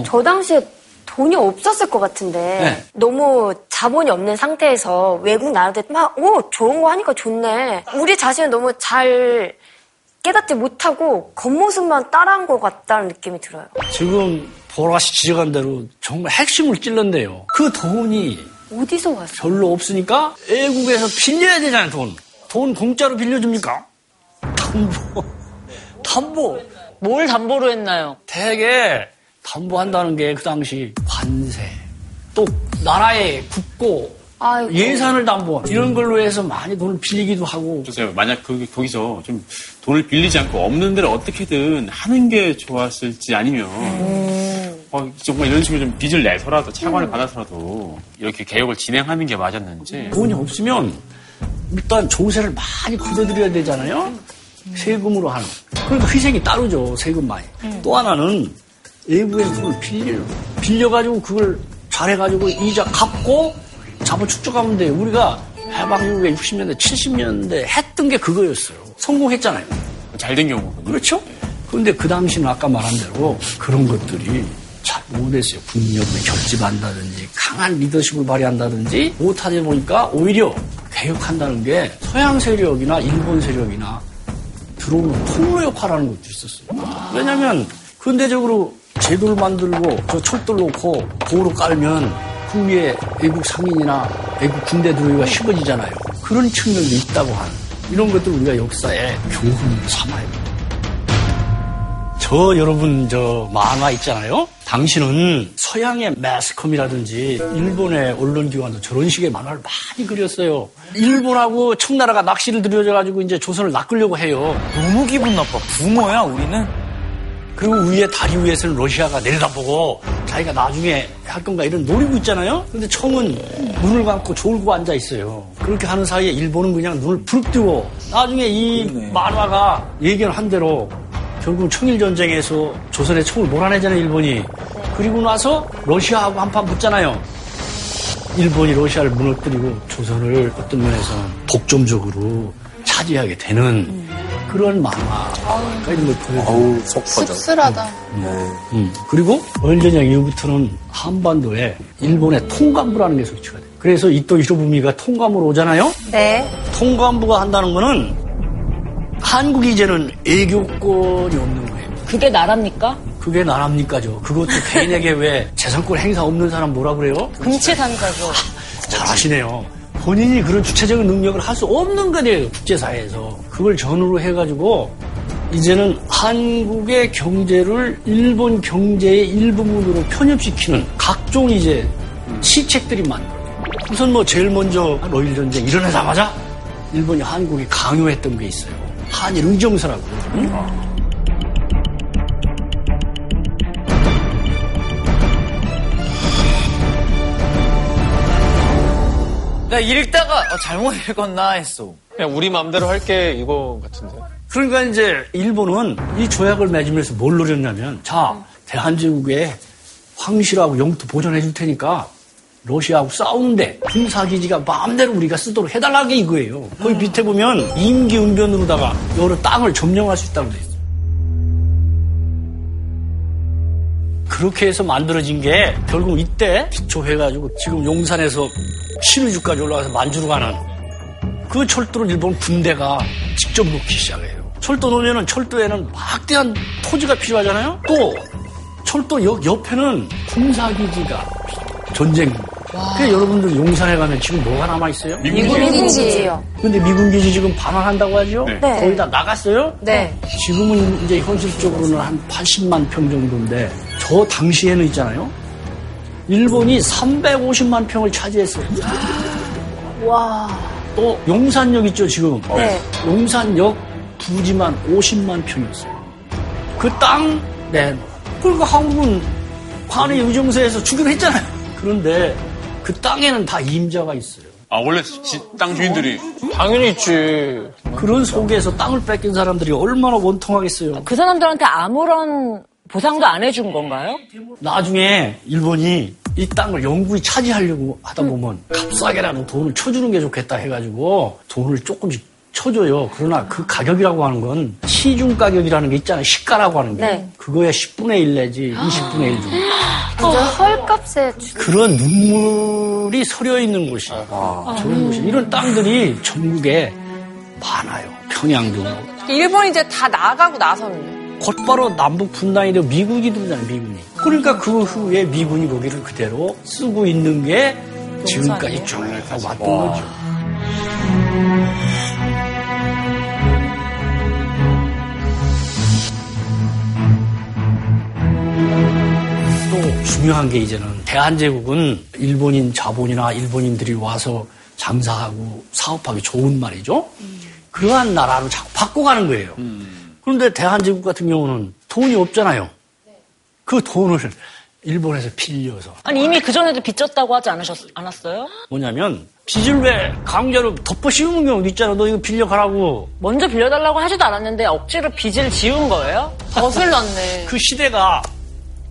저 당시에 돈이 없었을 것 같은데 네. 너무 자본이 없는 상태에서 외국 나라들 막, 오, 좋은 거 하니까 좋네. 우리 자신은 너무 잘 깨닫지 못하고 겉모습만 따라한 것 같다는 느낌이 들어요. 지금 보라씨 지적한 대로 정말 핵심을 찔렀네요. 그 돈이 어디서 왔어? 별로 없으니까 외국에서 빌려야 되잖아요, 돈. 돈 공짜로 빌려줍니까? 담보. 담보. 뭘 담보로 했나요? 대개 담보한다는 게 그 당시 관세. 또 나라의 국고 아이고. 예산을 담보 이런 걸로 해서 많이 돈을 빌리기도 하고 글쎄요, 만약 그, 거기서 좀 돈을 빌리지 않고 없는 데를 어떻게든 하는 게 좋았을지 아니면, 어, 정말 이런 식으로 좀 빚을 내서라도, 차관을 받아서라도 이렇게 개혁을 진행하는 게 맞았는지. 돈이 없으면 일단 조세를 많이 걷어들여야 되잖아요. 세금으로 하는. 그러니까 희생이 따르죠. 세금 많이. 또 하나는 외국에서 돈을 빌려요. 빌려가지고 그걸 잘해가지고 이자 갚고 자본 축적하면 돼요. 우리가 해방 이후에 60년대, 70년대 했던 게 그거였어요. 성공했잖아요. 잘 된 경우군요. 그렇죠? 그런데 그 당시는 아까 말한 대로 그런 것들이 잘 못했어요. 국력을 결집한다든지 강한 리더십을 발휘한다든지 못하다 보니까 오히려 개혁한다는 게 서양 세력이나 일본 세력이나 들어오는 통로 역할하는 것도 있었어요. 왜냐하면 근대적으로 제도를 만들고 저 철도를 놓고 도로 깔면 그 위에 외국 상인이나 외국 군대 들어오기가 쉬워지잖아요. 그런 측면도 있다고 하는 이런 것들 우리가 역사에 교훈을 삼아야 돼요. 저 여러분 저 만화 있잖아요. 당신은 서양의 매스컴이라든지 일본의 언론기관도 저런 식의 만화를 많이 그렸어요. 일본하고 청나라가 낚시를 들여져가지고 이제 조선을 낚으려고 해요. 너무 기분 나빠. 부모야, 우리는. 그리고 위에 다리 위에서는 러시아가 내려다보고 자기가 나중에 할 건가 이런 노리고 있잖아요. 근데 청은 눈을 감고 졸고 앉아 있어요. 그렇게 하는 사이에 일본은 그냥 눈을 부릅뜨고 나중에 이 그러네. 만화가 예견한 대로 결국 청일 전쟁에서 조선의 청을 몰아내잖아요, 일본이. 그리고 나서 러시아하고 한판 붙잖아요. 일본이 러시아를 무너뜨리고 조선을 어떤 면에서는 독점적으로 차지하게 되는 그런 만화가 이런 걸 보여줘요. 어우, 속 터져. 씁쓸하다. 음. 그리고 원전쟁 이후부터는 한반도에 일본의 통감부라는 게 설치가 돼요. 그래서 이또 히로부미가 통감으로 오잖아요. 네. 통감부가 한다는 거는 한국이 이제는 애교권이 없는 거예요. 그게 나랍니까? 그게 나랍니까죠. 그것도 개인에게 왜 재산권 행사 없는 사람 뭐라 그래요? 금치산자죠. 잘하시네요. 본인이 그런 주체적인 능력을 할 수 없는 거예요, 국제사회에서. 그걸 전후로 해가지고, 이제는 한국의 경제를 일본 경제의 일부분으로 편입시키는 각종 이제 시책들이 만들어요. 우선 뭐 제일 먼저 러일 전쟁 일어나자마자 일본이 한국이 강요했던 게 있어요. 한일 의정서라고. 응? 나 읽다가 어, 잘못 읽었나 했어. 그냥 우리 마음대로 할게 이거 같은데. 그러니까 이제 일본은 이 조약을 맺으면서 뭘 노렸냐면 자 대한제국에 황실하고 영토 보존해 줄 테니까 러시아하고 싸우는데 군사기지가 마음대로 우리가 쓰도록 해달라게 이거예요. 거기 밑에 보면 임기응변으로다가 여러 땅을 점령할 수 있다고 돼 있어요. 그렇게 해서 만들어진 게 결국 이때 기초해가지고 지금 용산에서 신의주까지 올라가서 만주로 가는 그 철도를 일본 군대가 직접 놓기 시작해요. 철도 놓으면 철도에는 막대한 토지가 필요하잖아요. 또 철도 역 옆에는 군사기지가 전쟁. 그 여러분들 용산에 가면 지금 뭐가 남아 있어요? 미군기지요. 근데 미군 기지 지금 반환한다고 하죠? 네. 네. 거의 다 나갔어요? 네. 지금은 이제 현실적으로는 한 80만 평 정도인데 저 당시에는 있잖아요. 일본이 350만 평을 차지했어요. 와. 또 용산역 있죠 지금. 네. 용산역 부지만 50만 평이었어요. 그땅 내놓아. 그러니까 한국은 관의 의정서에서 주기로 했잖아요. 그런데 그 땅에는 다 임자가 있어요. 아, 원래 지- 땅 주인들이. 당연히 있지. 그런 속에서 땅을 뺏긴 사람들이 얼마나 원통하겠어요. 그 사람들한테 아무런 보상도 안 해준 건가요? 나중에 일본이 이 땅을 영구히 차지하려고 하다 보면 값싸게라도 돈을 쳐주는 게 좋겠다 해가지고 돈을 조금씩 쳐줘요. 그러나 그 가격이라고 하는 건 시중 가격이라는 게 있잖아요. 시가라고 하는 게. 네. 그거야 10분의 1 내지 20분의 1 정도. 완전 헐값에 주... 그런 눈물이 서려 있는 곳이 저런 곳이 이런 땅들이 전국에 많아요. 평양도 일본이 이제 다 나가고 나서는요. 곧바로 남북 분단이 되고 미국이 들잖아요, 미군이. 그러니까 그 후에 미군이 거기를 그대로 쓰고 있는 게 지금까지 쭉 왔던 거죠. 또 중요한 게 이제는 대한제국은 일본인 자본이나 일본인들이 와서 장사하고 사업하기 좋은 말이죠. 그러한 나라로 자꾸 바꿔가는 거예요. 그런데 대한제국 같은 경우는 돈이 없잖아요. 그 돈을 일본에서 빌려서 아니 이미 그 전에도 빚졌다고 하지 않으셨, 않았어요? 뭐냐면 빚을 왜 강제로 덮어 씌우는 경우도 있잖아. 너 이거 빌려가라고. 먼저 빌려달라고 하지도 않았는데 억지로 빚을 지운 거예요? 넣네. 그 시대가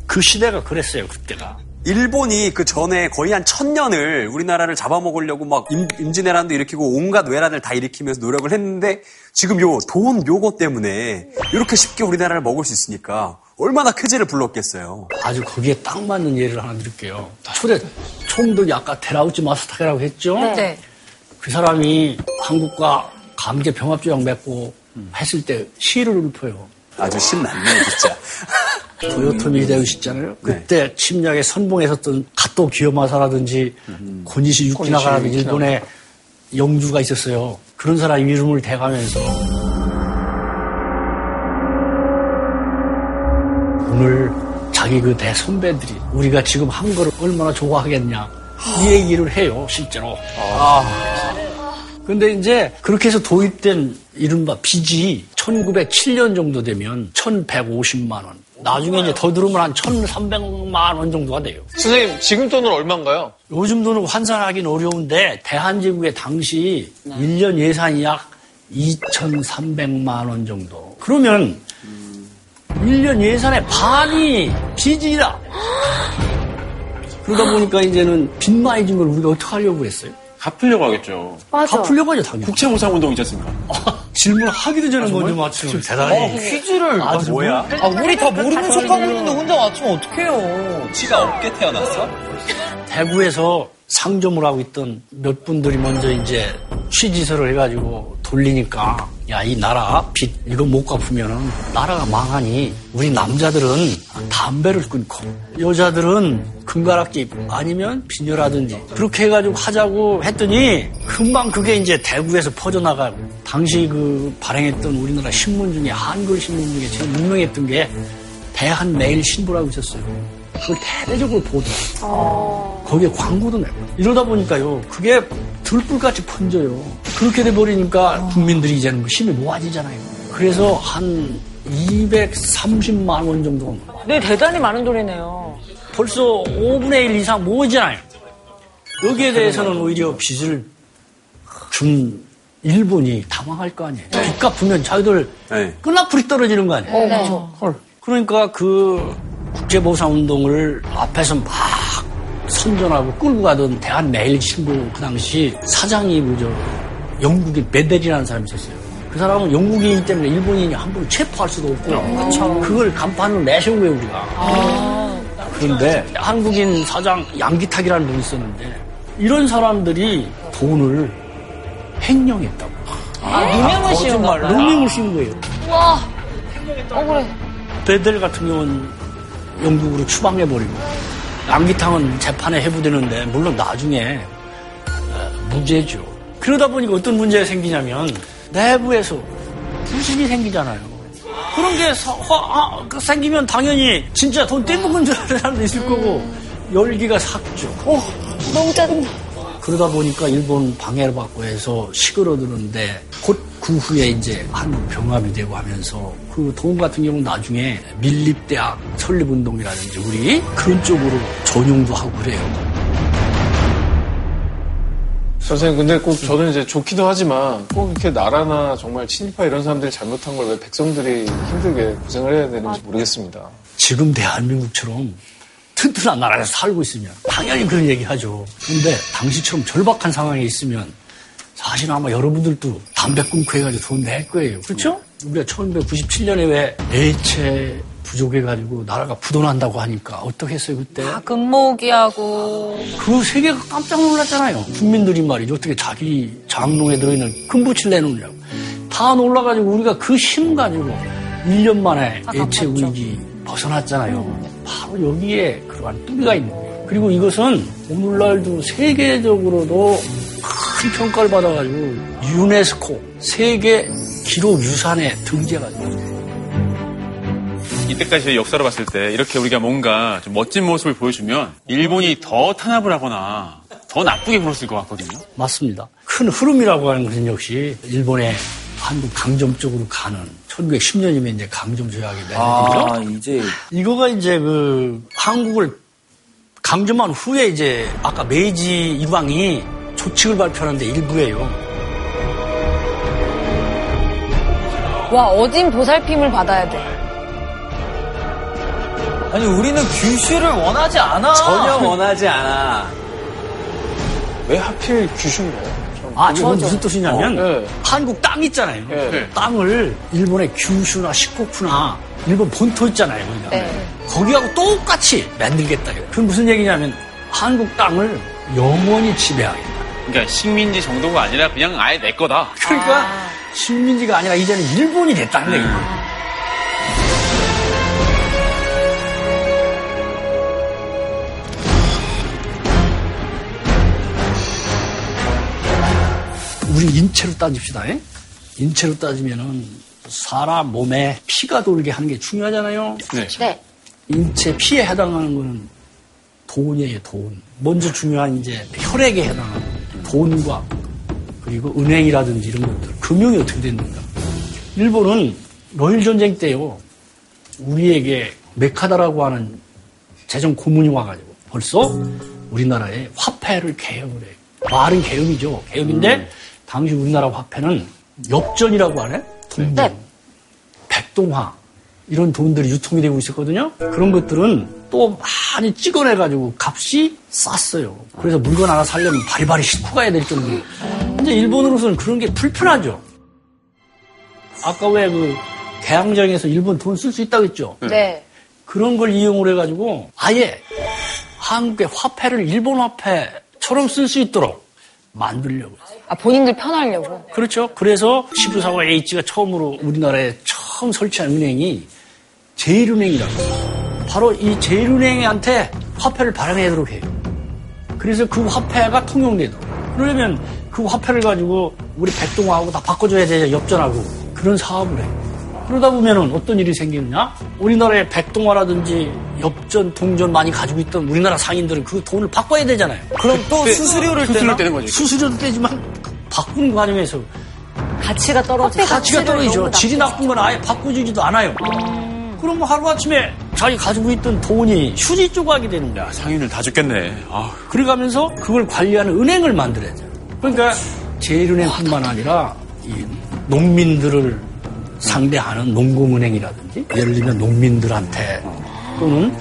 그 시대가 그랬어요. 그때가 일본이 그 전에 거의 한 천년을 우리나라를 잡아먹으려고 막 임, 임진왜란도 일으키고 온갖 외란을 다 일으키면서 노력을 했는데 지금 요 돈 요거 때문에 이렇게 쉽게 우리나라를 먹을 수 있으니까 얼마나 쾌재를 불렀겠어요. 아주 거기에 딱 맞는 예를 하나 드릴게요. 초대 총독이 아까 테라우치 마스타케라고 했죠? 네. 그 사람이 한국과 강제 병합조약 맺고 했을 때 시를 읊어요. 아주 신났네 진짜. 도요토미 히데요시 있잖아요. 그때 침략에 선봉했었던 가토 기요마사라든지 고니시 유키나가라든지 일본의 영주가 있었어요. 그런 사람 이름을 대가면서 오늘 자기 그 대선배들이 우리가 지금 한 거를 얼마나 좋아하겠냐 이 얘기를 해요 실제로. 근데 이제 그렇게 해서 도입된 이른바 빚이 1907년 정도 되면 1150만 원. 나중에 이제 더 들으면 한 1300만 원 정도가 돼요. 선생님, 지금 돈은 얼마인가요? 요즘 돈은 환산하기는 어려운데 대한제국의 당시 1년 예산이 약 2,300만 원 정도. 그러면 1년 예산의 반이 빚이다. 그러다 보니까 이제는 빚 많이 진걸 우리가 어떻게 하려고 했어요? 갚으려고 하겠죠. 맞아. 갚으려고 하죠, 당연히. 국채무상운동 있지 않습니까? 질문하기도 전에 먼저 맞추면 대단히. 퀴즈를. 아, 뭐야? 아, 우리 다 모르는 척 하고 있는데 혼자 맞추면 어떡해요. 지가 없게 태어났어? 대구에서 상점을 하고 있던 몇 분들이 먼저 이제 취지서를 해가지고 돌리니까 야 이 나라 빚 이거 못 갚으면은 나라가 망하니 우리 남자들은 담배를 끊고 여자들은 금가락집 아니면 비녀라든지 그렇게 해가지고 하자고 했더니 금방 그게 이제 대구에서 퍼져나가고 당시 그 발행했던 우리나라 신문 중에 한글 신문 중에 제일 유명했던 게 대한매일 신부라고 있었어요. 그걸 대대적으로 보도. 거기에 광고도 내고. 이러다 보니까요, 그게 들불같이 번져요. 그렇게 돼버리니까 국민들이 이제는 뭐 힘이 모아지잖아요. 그래서 한 230만 원 정도. 네, 대단히 많은 돈이네요. 벌써 5분의 1 이상 모이잖아요. 여기에 대해서는 오히려 빚을 준 일본이 당황할 거 아니에요. 빚 갚으면 자기들 네. 끈앞풀이 떨어지는 거 아니에요. 네. 그러니까 그 국제보상운동을 앞에서 막 선전하고 끌고 가던 대한매일신부 그 당시 사장이 그저 영국인 베델이라는 사람이 있었어요. 그 사람은 영국인이기 때문에 일본인이 함부로 체포할 수도 없고 그걸 간판으로 내세운 거예요 우리가. 그런데 한국인 사장 양기탁이라는 분이 있었는데 이런 사람들이 돈을 횡령했다고. 아, 누명을 씌운 거 농민을 씌운 거예요. 와, 억울해. 베델 같은 경우는 영국으로 추방해버리고 양기탕은 재판에 해부되는데 물론 나중에 어, 무죄죠. 그러다 보니까 어떤 문제가 생기냐면 내부에서 부심이 생기잖아요. 그런 게 서- 화- 아, 그 생기면 당연히 진짜 돈 떼먹은 줄 아는 사람도 있을 거고 열기가 삭죠. 어, 너무 짜증나. 그러다 보니까 일본 방해를 받고 해서 시끄러드는데 곧 그 후에 이제 한국 병합이 되고 하면서 그돈 같은 경우는 나중에 밀립대학 설립운동이라든지 우리 그런 쪽으로 전용도 하고 그래요. 선생님, 근데 꼭 저는 이제 좋기도 하지만 꼭 이렇게 나라나 정말 친일파 이런 사람들이 잘못한 걸 왜 백성들이 힘들게 고생을 해야 되는지 모르겠습니다. 지금 대한민국처럼 튼튼한 나라에서 살고 있으면 당연히 그런 얘기 하죠. 근데 당시처럼 절박한 상황에 있으면 사실 아마 여러분들도 담배 끊고 해가지고 돈 낼 거예요. 그렇죠? 우리가 1997년에 왜 애체 부족해가지고 나라가 부도난다고 하니까 어떻게 했어요 그때? 아, 금모기하고 그 세계가 깜짝 놀랐잖아요. 국민들이 말이죠. 어떻게 자기 장롱에 들어있는 금붙이를 내놓느냐고. 다 놀라가지고 우리가 그 힘 가지고 1년 만에 애체 위기 벗어났잖아요. 바로 여기에 그러한 뿌리가 있는 거예요. 그리고 이것은 오늘날도 세계적으로도 큰 평가를 받아가지고 유네스코 세계 기록 유산에 등재가 돼요. 이때까지 역사로 봤을 때 이렇게 우리가 뭔가 좀 멋진 모습을 보여주면 일본이 더 탄압을 하거나 더 나쁘게 굴었을 것 같거든요. 맞습니다. 큰 흐름이라고 하는 것은 역시 일본의 한국 강점 쪽으로 가는 1910년이면 이제 강점 조약이 맺어지죠. 아, 이제. 이거가 이제 그 한국을 강점한 후에 이제 아까 메이지 일왕이 조칙을 발표하는데 일부예요. 와, 어딘 보살핌을 받아야 돼. 아니 우리는 규슈를 원하지 않아. 전혀 원하지 않아. 왜 하필 귀신 거예요? 아, 저건 무슨 뜻이냐면 어, 네. 한국 땅 있잖아요. 네. 땅을 일본의 규슈나 시코쿠나 일본 본토 있잖아요. 거기가. 네. 거기하고 똑같이 만들겠다. 그건 무슨 얘기냐면 한국 땅을 영원히 지배하겠다. 그러니까 식민지 정도가 아니라 그냥 아예 내 거다. 그러니까 식민지가 아니라 이제는 일본이 됐다는 얘기예요. 우리 인체로 따집시다. 에? 인체로 따지면은 사람 몸에 피가 돌게 하는 게 중요하잖아요. 네. 네. 인체 피에 해당하는 거는 돈이에요, 돈. 먼저 중요한 이제 혈액에 해당하는 돈과 그리고 은행이라든지 이런 것들. 금융이 어떻게 됐는가. 일본은 러일 전쟁 때요, 우리에게 메카다라고 하는 재정 고문이 와가지고 벌써 우리나라에 화폐를 개혁을 해요. 말은 개혁이죠. 개혁인데 당시 우리나라 화폐는 엽전이라고 하네? 돈. 네. 백동화 이런 돈들이 유통이 되고 있었거든요. 그런 것들은 또 많이 찍어내가지고 값이 쌌어요. 그래서 물건 하나 사려면 바리바리 싣고 가야 될 정도로. 근데 일본으로서는 그런 게 불편하죠. 아까 왜그 개항장에서 일본 돈 쓸 수 있다고 했죠. 네. 그런 걸 이용을 해가지고 아예 한국의 화폐를 일본 화폐처럼 쓸 수 있도록 만들려고. 아, 본인들 편하려고. 그렇죠. 그래서 시부사와 H가 처음으로 우리나라에 처음 설치한 은행이 제일은행이라고. 바로 이 제일은행한테 화폐를 발행하도록 해요. 그래서 그 화폐가 통용되도록. 그러려면 그 화폐를 가지고 우리 백동화하고 다 바꿔줘야 되죠. 엽전하고. 그런 사업을 해요. 그러다 보면은 어떤 일이 생기느냐? 우리나라에 백동화라든지 엽전, 동전 많이 가지고 있던 우리나라 상인들은 그 돈을 바꿔야 되잖아요. 그럼 또 수수료를 수수료? 떼는 거지. 수수료도 떼지만 바꾸는 과정에서 가치가 떨어져. 가치가 떨어지죠. 질이 나쁜 건 아예 바꿔주지도 않아요. 그럼 뭐 하루아침에 자기 가지고 있던 돈이 휴지 조각이 되는 거야. 상인을 다 죽겠네. 아, 그래가면서 그걸 관리하는 은행을 만들어야죠. 그러니까 제일은행뿐만 아니라 이 농민들을 상대하는 농공은행이라든지 예를 들면 농민들한테 또는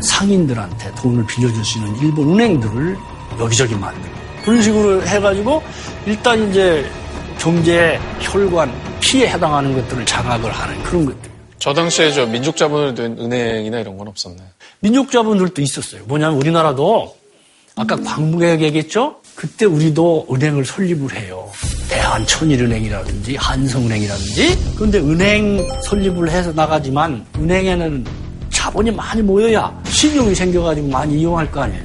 상인들한테 돈을 빌려줄 수 있는 일본 은행들을 여기저기 만들고 그런 식으로 해가지고 일단 이제 경제 혈관 피에 해당하는 것들을 장악을 하는 그런 것들. 저 당시에 저 민족 자본으로 된 은행이나 이런 건 없었나요? 민족 자본들도 있었어요. 뭐냐면 우리나라도 아까 광무개혁 얘기했죠? 그때 우리도 은행을 설립을 해요. 대한천일은행이라든지 한성은행이라든지. 그런데 은행 설립을 해서 나가지만 은행에는 자본이 많이 모여야 신용이 생겨가지고 많이 이용할 거 아니에요.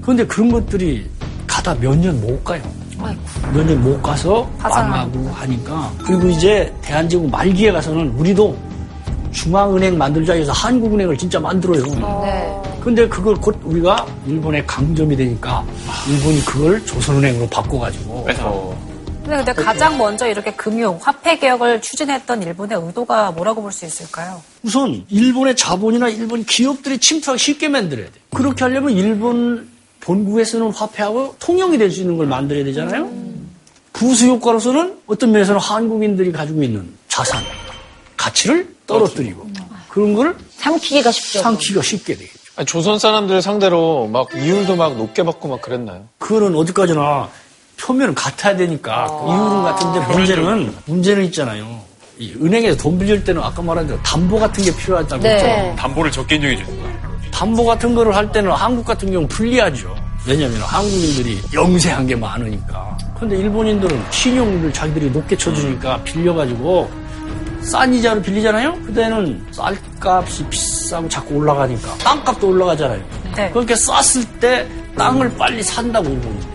그런데 그런 것들이 가다 몇 년 못 가요. 몇 년 못 가서 망하고 하니까. 그리고 이제 대한제국 말기에 가서는 우리도 중앙은행 만들자 해서 한국은행을 진짜 만들어요. 네. 근데 그걸 곧 우리가 일본의 강점이 되니까 일본이 그걸 조선은행으로 바꿔가지고 뺏어. 근데, 근데 가장 먼저 이렇게 금융, 화폐 개혁을 추진했던 일본의 의도가 뭐라고 볼 수 있을까요? 우선 일본의 자본이나 일본 기업들이 침투하기 쉽게 만들어야 돼. 그렇게 하려면 일본 본국에 쓰는 화폐하고 통용이 될 수 있는 걸 만들어야 되잖아요. 부수 효과로서는 어떤 면에서는 한국인들이 가지고 있는 자산, 가치를 떨어뜨리고 그런 걸 삼키기가 쉽죠. 삼키기가 쉽게 되겠죠. 아니, 조선 사람들 상대로 막 이율도 막 높게 받고 막 그랬나요? 그거는 어디까지나 표면은 같아야 되니까 이유는 같은데 문제는 문제는 있잖아요. 이 은행에서 돈 빌릴 때는 아까 말한 대로 담보 같은 게 필요하다고 네. 했죠. 담보를 적게 인정해 주는. 담보 같은 거를 할 때는 한국 같은 경우는 불리하죠. 왜냐하면 한국인들이 영세한 게 많으니까. 근데 일본인들은 신용을 자기들이 높게 쳐주니까 빌려가지고 싼 이자로 빌리잖아요? 그때는 쌀값이 비싸고 자꾸 올라가니까 땅값도 올라가잖아요. 네. 그렇게 쌌을 때 땅을 빨리 산다고 일본인들이.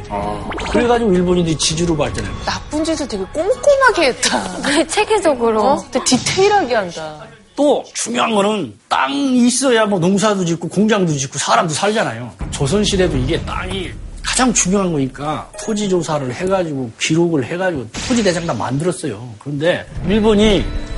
그래가지고 일본인들이 지주로 발전해요. 나쁜 짓을 되게 꼼꼼하게 했다. 네, 체계적으로. 어? 되게 디테일하게 한다. 또 중요한 거는 땅이 있어야 뭐 농사도 짓고 공장도 짓고 사람도 살잖아요. 조선시대도 이게 땅이 가장 중요한 거니까 토지 조사를 해가지고 기록을 해가지고 토지 대장단 만들었어요. 그런데 일본이 어,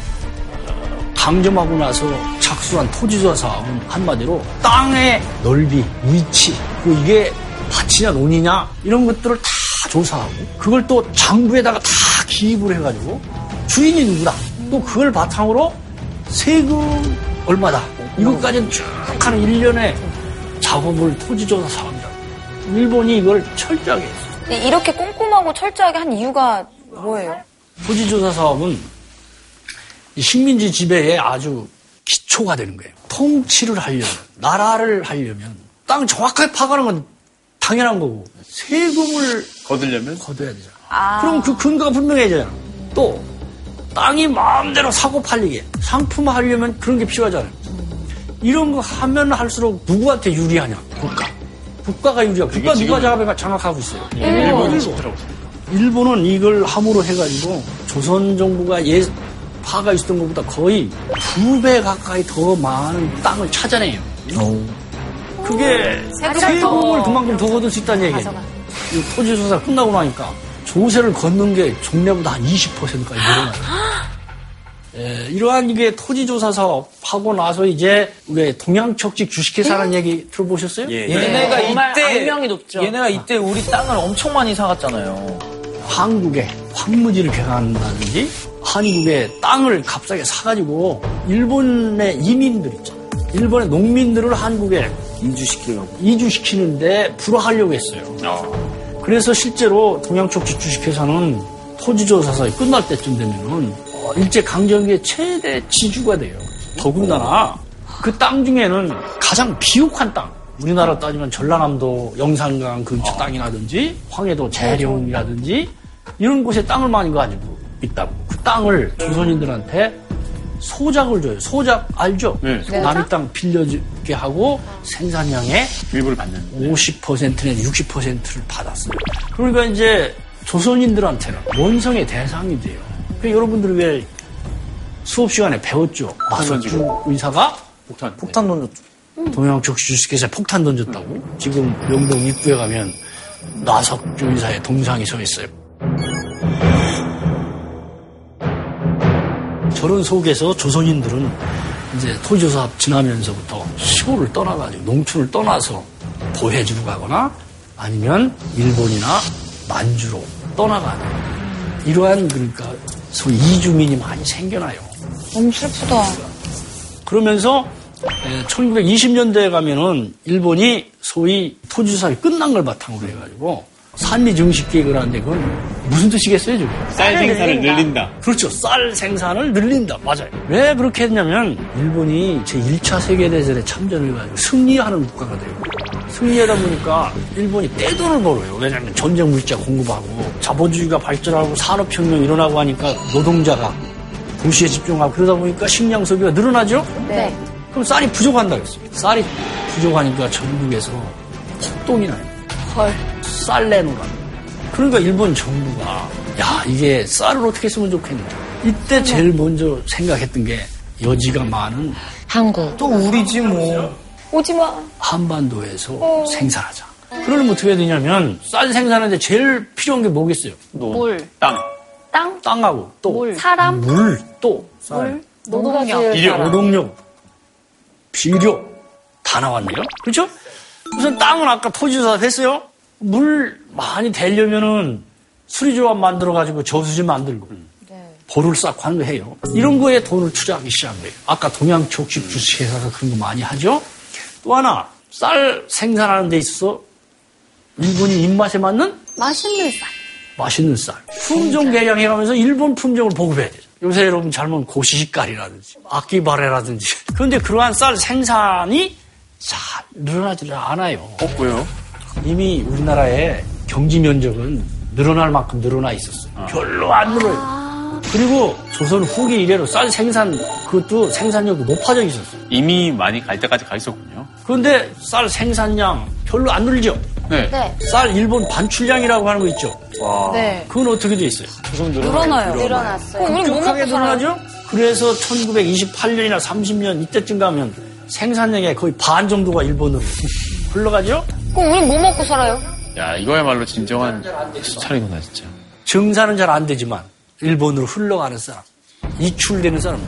강점하고 나서 착수한 토지 조사는 한마디로 땅의 넓이, 위치, 그 이게 밭이냐 논이냐 이런 것들을 다 조사하고 그걸 또 장부에다가 다 기입을 해가지고 주인이 누구다 또 그걸 바탕으로 세금 얼마다 이것까지는 쭉한 1년의 작업을 토지조사 사업이라고. 일본이 이걸 철저하게 했어요. 이렇게 꼼꼼하고 철저하게 한 이유가 뭐예요? 토지조사 사업은 이 식민지 지배에 아주 기초가 되는 거예요. 통치를 하려면, 나라를 하려면 땅 정확하게 파가는 건 당연한 거고 세금을 거들려면 거둬야 되잖아. 그럼 그 근거가 분명해져요. 또 땅이 마음대로 사고 팔리게 상품화하려면 그런 게 필요하잖아요. 이런 거 하면 할수록 누구한테 유리하냐? 국가. 국가가 유리하고 국가 누가 장악해 장악하고 있어요. 일본이 좋더라고. 일본은 이걸 함으로 해가지고 조선 정부가 예 파가 있었던 것보다 거의 두 배 가까이 더 많은 땅을 찾아내요. 그게 세금을 그만큼 더 거둘 수 있다는 얘기예요. 이 토지 조사 끝나고 나니까 조세를 걷는 게 종래보다 한 20%까지 늘어나요. 예, 이러한 이게 토지 조사 사업 하고 나서 이제 우리 동양척직 주식회사라는 얘기 들어보셨어요? 예, 예. 얘네가 정말 이때 악명이 높죠. 얘네가 이때 우리 땅을 엄청 많이 사갔잖아요. 한국에 황무지를 개간한다든지 한국에 땅을 값싸게 사가지고 일본의 이민들 있잖아요. 일본의 농민들을 한국에 인주시키려고. 이주시키는데 불화하려고 했어요. 어. 그래서 실제로 동양촉지 주식회사는 토지조사사에 끝날 때쯤 되면은 어, 일제 강점기의 최대 지주가 돼요. 더군다나 그 땅 중에는 가장 비옥한 땅. 우리나라 따지면 전라남도 영산강 근처 땅이라든지 황해도 재령이라든지 이런 곳에 땅을 많이 가지고 있다고. 그 땅을 조선인들한테 소작을 줘요. 소작 알죠? 네. 남의 땅 빌려주게 하고 생산량의 일부를 받는. 50%는 60%를 받았어요. 그러니까 이제 조선인들한테는 원성의 대상이 돼요. 그 여러분들이 왜 수업 시간에 배웠죠? 마석주. 의사가 폭탄. 폭탄 던졌죠. 동양적 주식회사에 폭탄 던졌다고. 지금 명동 입구에 가면 나석주 의사의 동상이 서 있어요. 저런 속에서 조선인들은 이제 토지조사 지나면서부터 시골을 떠나가지고 농촌을 떠나서 보해주로 가거나 아니면 일본이나 만주로 떠나가는 이러한 그러니까 소위 이주민이 많이 생겨나요. 너무 슬프다. 그러면서 1920년대에 가면은 일본이 소위 토지사업이 끝난 걸 바탕으로 해가지고 산미 증식 계획을 하는데 그건 무슨 뜻이겠어요, 지금? 쌀 생산을 늘린다. 그렇죠. 쌀 생산을 늘린다. 맞아요. 왜 그렇게 했냐면 일본이 제1차 세계대전에 참전을 해가지고 승리하는 국가가 돼요. 승리하다 보니까 일본이 떼돈을 벌어요. 왜냐하면 전쟁 물자 공급하고 자본주의가 발전하고 산업혁명 일어나고 하니까 노동자가 도시에 집중하고 그러다 보니까 식량 소비가 늘어나죠? 네. 그럼 쌀이 부족한다 그랬어요. 쌀이 부족하니까 전국에서 폭동이 나요. 헐. 쌀 내놓으라. 그러니까 일본 정부가 야 이게 쌀을 어떻게 쓰면 좋겠냐. 이때 제일 먼저 생각했던 게 여지가 많은 한국. 또 우리지 뭐. 오지 마. 한반도에서 생산하자. 그러려면 어떻게 해야 되냐면 쌀 생산하는데 제일 필요한 게 뭐겠어요? 물, 땅. 땅, 땅하고 또 물, 사람, 물, 또 쌀, 노동력. 일용. 노동력, 비료 다 나왔네요. 그렇죠? 우선 땅은 아까 토지조사 했어요. 물 많이 되려면은 수리조합 만들어가지고 저수지 만들고 보를 쌓고 하는 거 해요. 이런 거에 돈을 투자하기 시작한 거예요. 아까 동양촉식 주식회사가 그런 거 많이 하죠. 또 하나 쌀 생산하는 데 있어서 일본이 입맛에 맞는 맛있는 쌀. 맛있는 쌀. 품종 개량해가면서 일본 품종을 보급해야 되죠. 요새 여러분 잘못 고시식깔이라든지 아끼바레라든지. 그런데 그러한 쌀 생산이 잘 늘어나지를 않아요. 어, 왜요? 이미 우리나라의 경지 면적은 늘어날 만큼 늘어나 있었어요. 별로 안 늘어요. 그리고 조선 후기 이래로 쌀 생산 그것도 생산력도 높아져 있었어요. 이미 많이 갈 때까지 가 있었군요. 그런데 쌀 생산량 별로 안 늘죠. 네. 네. 쌀 일본 반출량이라고 하는 거 있죠. 네. 그건 어떻게 돼 있어요? 늘어나요. 늘어났어요. 살아요? 늘어나죠? 그래서 1928년이나 30년 이때쯤 가면 생산량의 거의 반 정도가 일본으로 흘러가죠? 그럼 우리 뭐 먹고 살아요? 야, 이거야말로 진정한 수차리구나, 진짜. 증산은 잘 안 되지만 일본으로 흘러가는 사람, 이출되는 사람.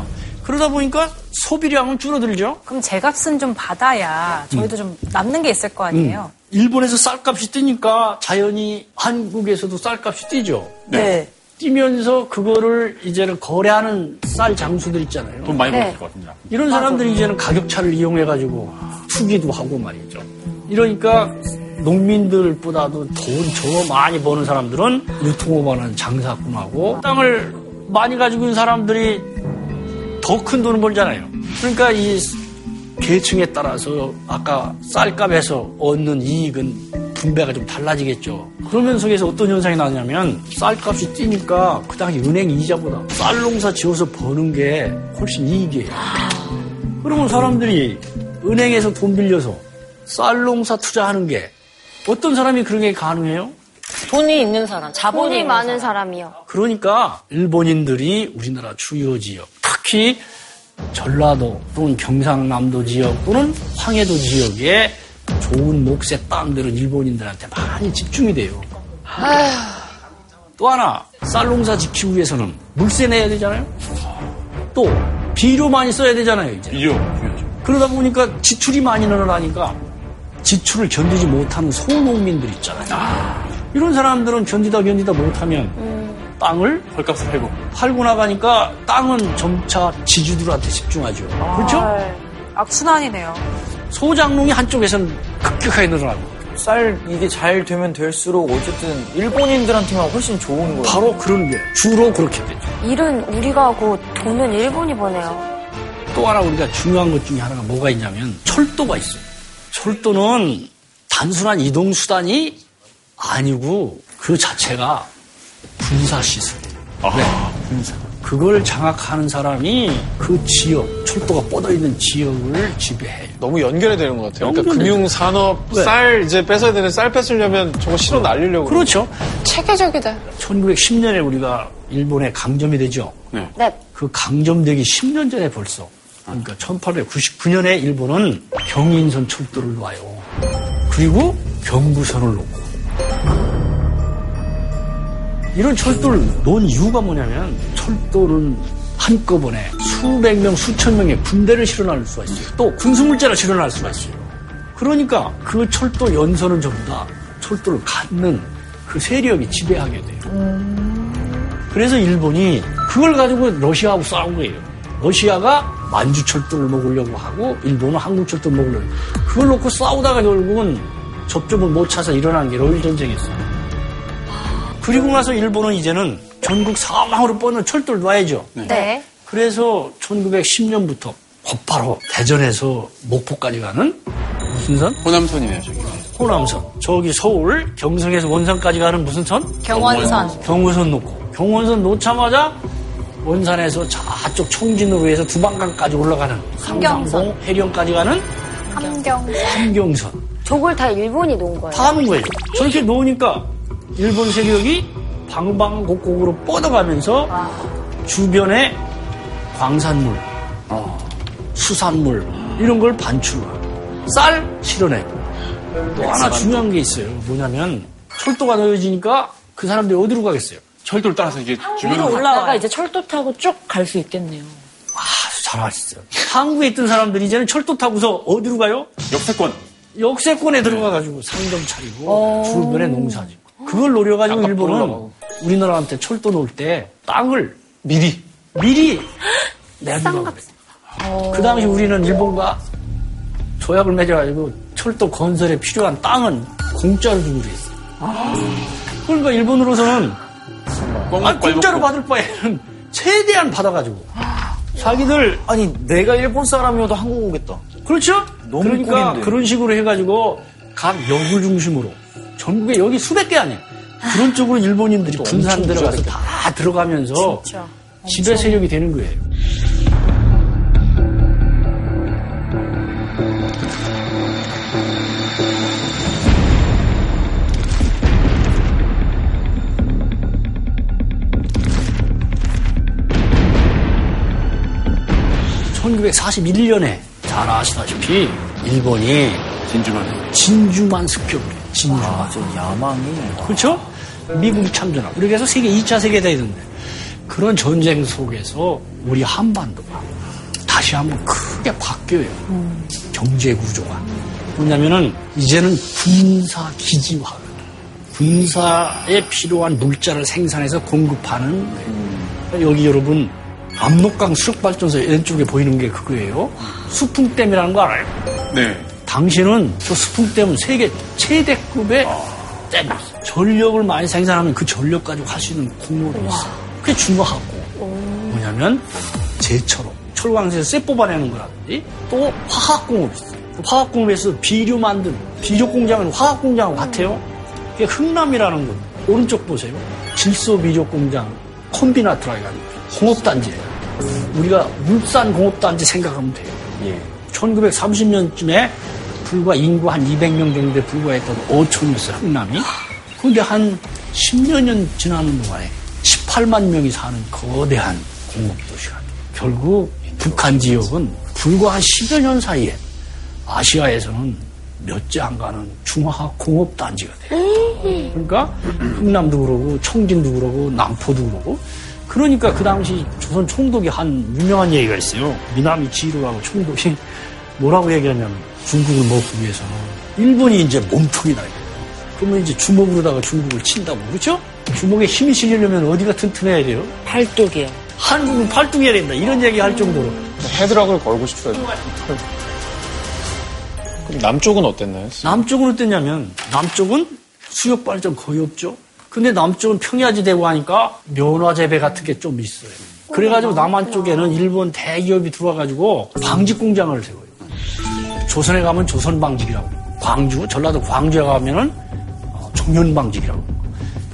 그러다 보니까 소비량은 줄어들죠. 그럼 제값은 좀 받아야 저희도 좀 남는 게 있을 거 아니에요? 일본에서 쌀값이 뛰니까 자연히 한국에서도 쌀값이 뛰죠. 네. 뛰면서 그거를 이제는 거래하는 쌀 장수들 있잖아요. 돈 많이 네. 벌었을 것 같습니다. 이런 사람들이 이제는 가격차를 이용해가지고 투기도 하고 말이죠. 이러니까 농민들보다도 돈 저 많이 버는 사람들은 유통업하는 장사꾼하고 땅을 많이 가지고 있는 사람들이 더 큰 돈을 벌잖아요. 그러니까 이 계층에 따라서 아까 쌀값에서 얻는 이익은 분배가 좀 달라지겠죠. 그러면 속에서 어떤 현상이 나냐면 쌀값이 뛰니까 그 당시 은행 이자보다 쌀 농사 지어서 버는 게 훨씬 이익이에요. 그러면 사람들이 은행에서 돈 빌려서 쌀 농사 투자하는 게 어떤 사람이 그런 게 가능해요? 돈이 있는 사람, 자본이 돈이 있는 많은 사람. 사람 이요. 그러니까 일본인들이 우리나라 주요 지역, 특히 전라도 또는 경상남도 지역 또는 황해도 지역에 좋은 녹색 땅들은 일본인들한테 많이 집중이 돼요. 또 하나 쌀 농사 지키기 위해서는 물세 내야 되잖아요. 또 비료 많이 써야 되잖아요. 이제. 중요하죠. 그러다 보니까 지출이 많이 늘어나니까 지출을 견디지 못하는 소농민들 있잖아요. 이런 사람들은 견디다 견디다 못하면 땅을 헐값을 팔고. 팔고 나가니까 땅은 점차 지주들한테 집중하죠. 그렇죠? 악순환이네요. 소장농이 한쪽에서는 급격하게 늘어나고 쌀 이게 잘 되면 될수록 어쨌든 일본인들한테만 훨씬 좋은 거예요. 바로 그런 게 주로 그렇게 되죠. 일은 우리가 하고 돈은 일본이 버네요. 또 하나 우리가 중요한 것 중에 하나가 뭐가 있냐면 철도가 있어요. 철도는 단순한 이동 수단이 아니고 그 자체가 군사 시설이에요. 네. 군사. 그걸 장악하는 사람이 그 지역, 철도가 뻗어 있는 지역을 지배해요. 너무 연결이 되는 것 같아요. 그러니까. 금융 산업 네. 쌀 이제 뺏어야 되는 쌀 뺏으려면 저거 실어 날리려고. 그렇죠. 체계적이다. 1910년에 우리가 일본에 강점이 되죠. 네. 그 강점되기 10년 전에 벌써 그러니까 1899년에 일본은 경인선 철도를 놔요. 그리고 경부선을 놓고 이런 철도를 놓은 이유가 뭐냐면 철도는 한꺼번에 수백 명, 수천 명의 군대를 실어날 수가 있어요. 또 군수물자를 실어날 수가 있어요. 그러니까 그 철도 연선은 전부 다 철도를 갖는 그 세력이 지배하게 돼요. 그래서 일본이 그걸 가지고 러시아하고 싸운 거예요. 러시아가 만주 철도를 먹으려고 하고 일본은 한국 철도를 먹으려고 해요. 그걸 놓고 싸우다가 결국은 접점을 못 찾아 일어난 게 러일 전쟁이었어요. 그리고 나서 일본은 이제는 전국 사방으로 뻗는 철도를 놔야죠. 네. 그래서 1910년부터 곧바로 대전에서 목포까지 가는 무슨 선? 호남선이네요, 저기. 호남선. 저기 서울 경성에서 원산까지 가는 무슨 선? 경원선. 경원선 놓고 경원선 놓자마자 원산에서 저쪽 청진으로 해서 두방강까지 올라가는 삼강봉 해령까지 가는 함경. 함경선 저걸 다 일본이 놓은 거예요. 다 하는 거예요. 저렇게 놓으니까 일본 세력이 방방곡곡으로 뻗어가면서 주변에 광산물, 수산물 이런 걸 반출하고 쌀 실어내고 또 하나 중요한 게 있어요. 뭐냐면 철도가 놓여지니까 그 사람들이 어디로 가겠어요? 철도를 따라서 위로 주변으로 올라가 가 이제 철도 타고 쭉 갈 수 있겠네요. 아주 잘하셨어요. 한국에 있던 사람들이 이제는 철도 타고서 어디로 가요? 역세권. 역세권에 들어가가지고 상점 차리고 주변에 농사 짓고 그걸 노려가지고 일본은 우리나라한테 철도 놓을 때 땅을 미리. 미리 그래요. 그 당시 우리는 일본과 조약을 맺어가지고 철도 건설에 필요한 땅은 공짜로 주기로 했어요. 그러니까 일본으로서는 아, 공짜로 받을 바에는 최대한 받아가지고 자기들 아니 내가 일본 사람이어도 한국 오겠다. 그렇죠? 너무 그러니까 꿀인데. 그런 식으로 해가지고 각 역을 중심으로 전국에 여기 수백 개 아니에요. 그런 쪽으로 일본인들이 분산 들어가서 다 들어가면서 지배 세력이 되는 거예요. (1941년에) 잘 아시다시피 일본이 진주만. 진주만 습격을 해요. 진주만. 아, 저 야망이. 그렇죠? 미국이 참전하고. 그렇게 해서 세계 2차 세계대전인데 그런 전쟁 속에서 우리 한반도가 다시 한번 크게 바뀌어요. 경제 구조가. 뭐냐면은 이제는 군사 기지화. 군사에 필요한 물자를 생산해서 공급하는 여기 여러분 압록강 수력발전소 왼쪽에 보이는 게 그거예요. 수풍댐이라는 거 알아요? 네. 당신은 저 스풍 때문에 세계 최대급의 댐이 있어. 전력을 많이 생산하면 그 전력 가지고 할 수 있는 공업이 있어. 그게 중화하고 뭐냐면 제철로 철광석에서 쇠 뽑아내는 거라든지 또 화학공업이 있어. 그 화학공업에서 비료 만든 비료 공장은 화학 공장하고 같아요. 그게 흥남이라는 거 오른쪽 보세요. 질소 비료 공장 콤비나트라 해가지고 공업단지예요. 우리가 물산 공업단지 생각하면 돼요. 1930년쯤에 불과 인구 한 200명 정도에 불과했던 어촌이었어요, 흥남이. 근데 한 10여 년 지나는 동안에 18만 명이 사는 거대한 공업도시가. 결국 북한 지역은 불과 한 10여 년 사이에 아시아에서는 몇 째 안 가는 중화학 공업 단지가 돼요. 그러니까 흥남도 그러고 청진도 그러고 남포도 그러고 그러니까 그 당시 조선 총독이 한 유명한 얘기가 있어요. 미남이 지루하고 총독이 뭐라고 얘기하냐면 중국을 먹기 위해서는 일본이 이제 몸통이다. 그러면 이제 주먹으로다가 중국을 친다고 그렇죠? 주먹에 힘이 실리려면 어디가 튼튼해야 돼요? 팔뚝이요. 한국은 팔뚝해야 된다. 이런 얘기 할 정도로. 헤드락을 걸고 싶어요. 그럼 남쪽은 어땠나요? 남쪽은 어땠냐면 남쪽은 수력 발전 거의 없죠. 근데 남쪽은 평야지 되고 하니까 면화 재배 같은 게 좀 있어요. 그래가지고 남한 쪽에는 일본 대기업이 들어와가지고 방직 공장을 세워요. 조선에 가면 조선방직이라고. 광주, 전라도 광주에 가면은 어, 종현방직이라고.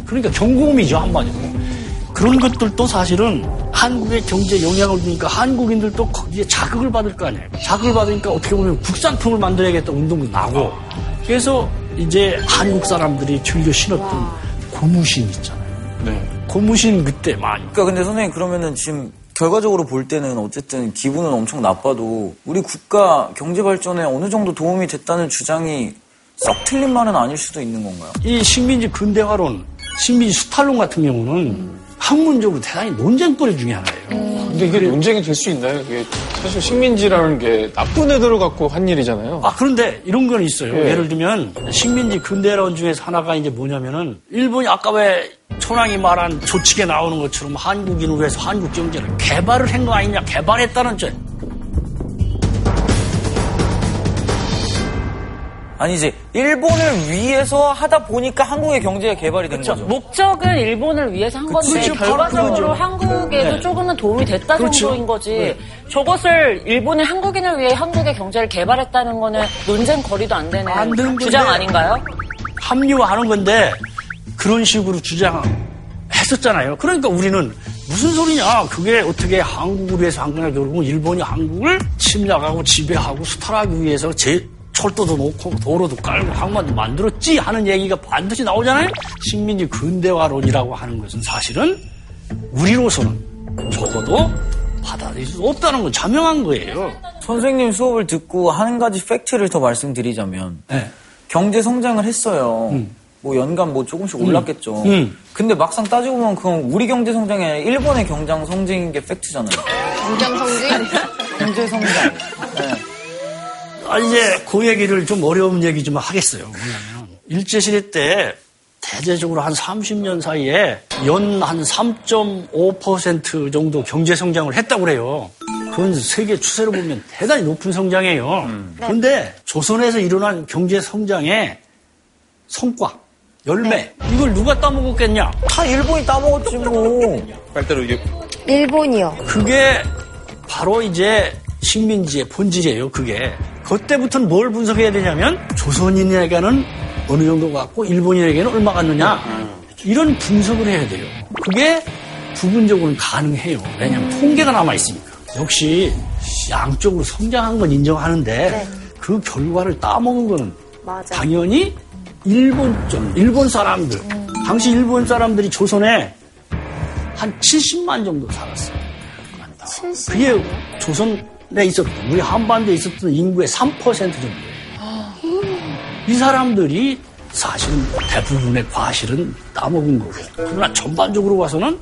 그러니까 경공업이죠 한마디로. 그런 것들도 사실은 한국의 경제에 영향을 주니까 한국인들도 거기에 자극을 받을 거 아니에요. 자극을 받으니까 어떻게 보면 국산품을 만들어야겠다 운동도 나고. 그래서 이제 한국 사람들이 즐겨 신었던 고무신 있잖아요. 네. 고무신 그때 많이. 그러니까 근데 선생님 그러면은 지금 결과적으로 볼 때는 어쨌든 기분은 엄청 나빠도 우리 국가 경제 발전에 어느 정도 도움이 됐다는 주장이 썩 틀린 말은 아닐 수도 있는 건가요? 이 식민지 근대화론, 식민지 수탈론 같은 경우는 학문적으로 대단히 논쟁거리 중에 하나예요. 근데 이게 논쟁이 될 수 있나요? 이게 사실 식민지라는 게 나쁜 애들을 갖고 한 일이잖아요. 아, 그런데 이런 건 있어요. 예. 예를 들면 식민지 근대론 중에서 하나가 이제 뭐냐면은 일본이 아까 왜 천황이 말한 조칙에 나오는 것처럼 한국인을 위해서 한국 경제를 개발을 한 거 아니냐, 개발했다는 점. 아니 이제 일본을 위해서 하다 보니까 한국의 경제가 개발이 된 거죠. 목적은 일본을 위해서 한 건데. 바로 결과적으로. 한국에도 네. 조금은 도움이 됐다 그렇죠. 정도인 거지. 네. 저것을 일본이 한국인을 위해 한국의 경제를 개발했다는 거는 논쟁 거리도 안 되는 안 주장. 아닌가요? 합리화하는 건데 그런 식으로 주장했었잖아요. 그러니까 우리는 무슨 소리냐? 그게 어떻게 한국을 위해서 한 거냐? 결국은 일본이 한국을 침략하고 지배하고 수탈하기 위해서 제 철도도 놓고 도로도 깔고 항만도 만들었지 하는 얘기가 반드시 나오잖아요. 식민지 근대화론이라고 하는 것은 사실은 우리로서는 적어도 받아들일 수 없다는 건 자명한 거예요. 선생님 수업을 듣고 한 가지 팩트를 더 말씀드리자면 네. 경제 성장을 했어요. 뭐 연간 뭐 조금씩 올랐겠죠. 음. 근데 막상 따지고 보면 그건 우리 경제 성장이 아니라 일본의 경장 성장인 게 팩트잖아요. 공장 성징? 경제 성장. 네. 아, 이제 그 얘기를 좀 어려운 얘기 좀 하겠어요. 뭐냐면, 일제시대 때 대대적으로 한 30년 사이에 연 한 3.5% 정도 경제 성장을 했다고 그래요. 그건 세계 추세로 보면 대단히 높은 성장이에요. 그런데 조선에서 일어난 경제 성장의 성과, 열매, 이걸 누가 따먹었겠냐? 다 일본이 따먹었지 뭐. 빨대로 이게 일본이요. 그게 바로 이제 식민지의 본질이에요, 그게. 그때부터는 뭘 분석해야 되냐면, 조선인에게는 어느 정도 갖고, 일본인에게는 얼마 갔느냐. 이런 분석을 해야 돼요. 그게 부분적으로는 가능해요. 왜냐하면 통계가 남아 있으니까. 역시 양쪽으로 성장한 건 인정하는데, 그 결과를 따먹은 거는. 당연히 일본 쪽, 일본 사람들. 당시 일본 사람들이 조선에 한 70만 정도 살았어요. 그게 조선에 있었던, 우리 한반도에 있었던 인구의 3% 정도예요. 이 사람들이 사실은 대부분의 과실은 따먹은 거고요. 그러나 전반적으로 봐서는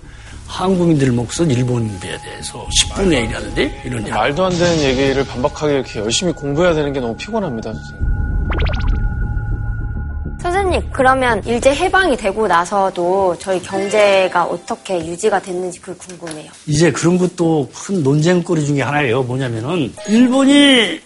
한국인들 몫은 일본인들에 대해서 10분의 1이라든지 이런. 말도 안 되는 얘기를 반박하게 이렇게 열심히 공부해야 되는 게 너무 피곤합니다. 선생님. 그러면 일제 해방이 되고 나서도 저희 경제가 어떻게 유지가 됐는지 그게 궁금해요. 이제 그런 것도 큰 논쟁거리 중에 하나예요. 뭐냐면은 일본이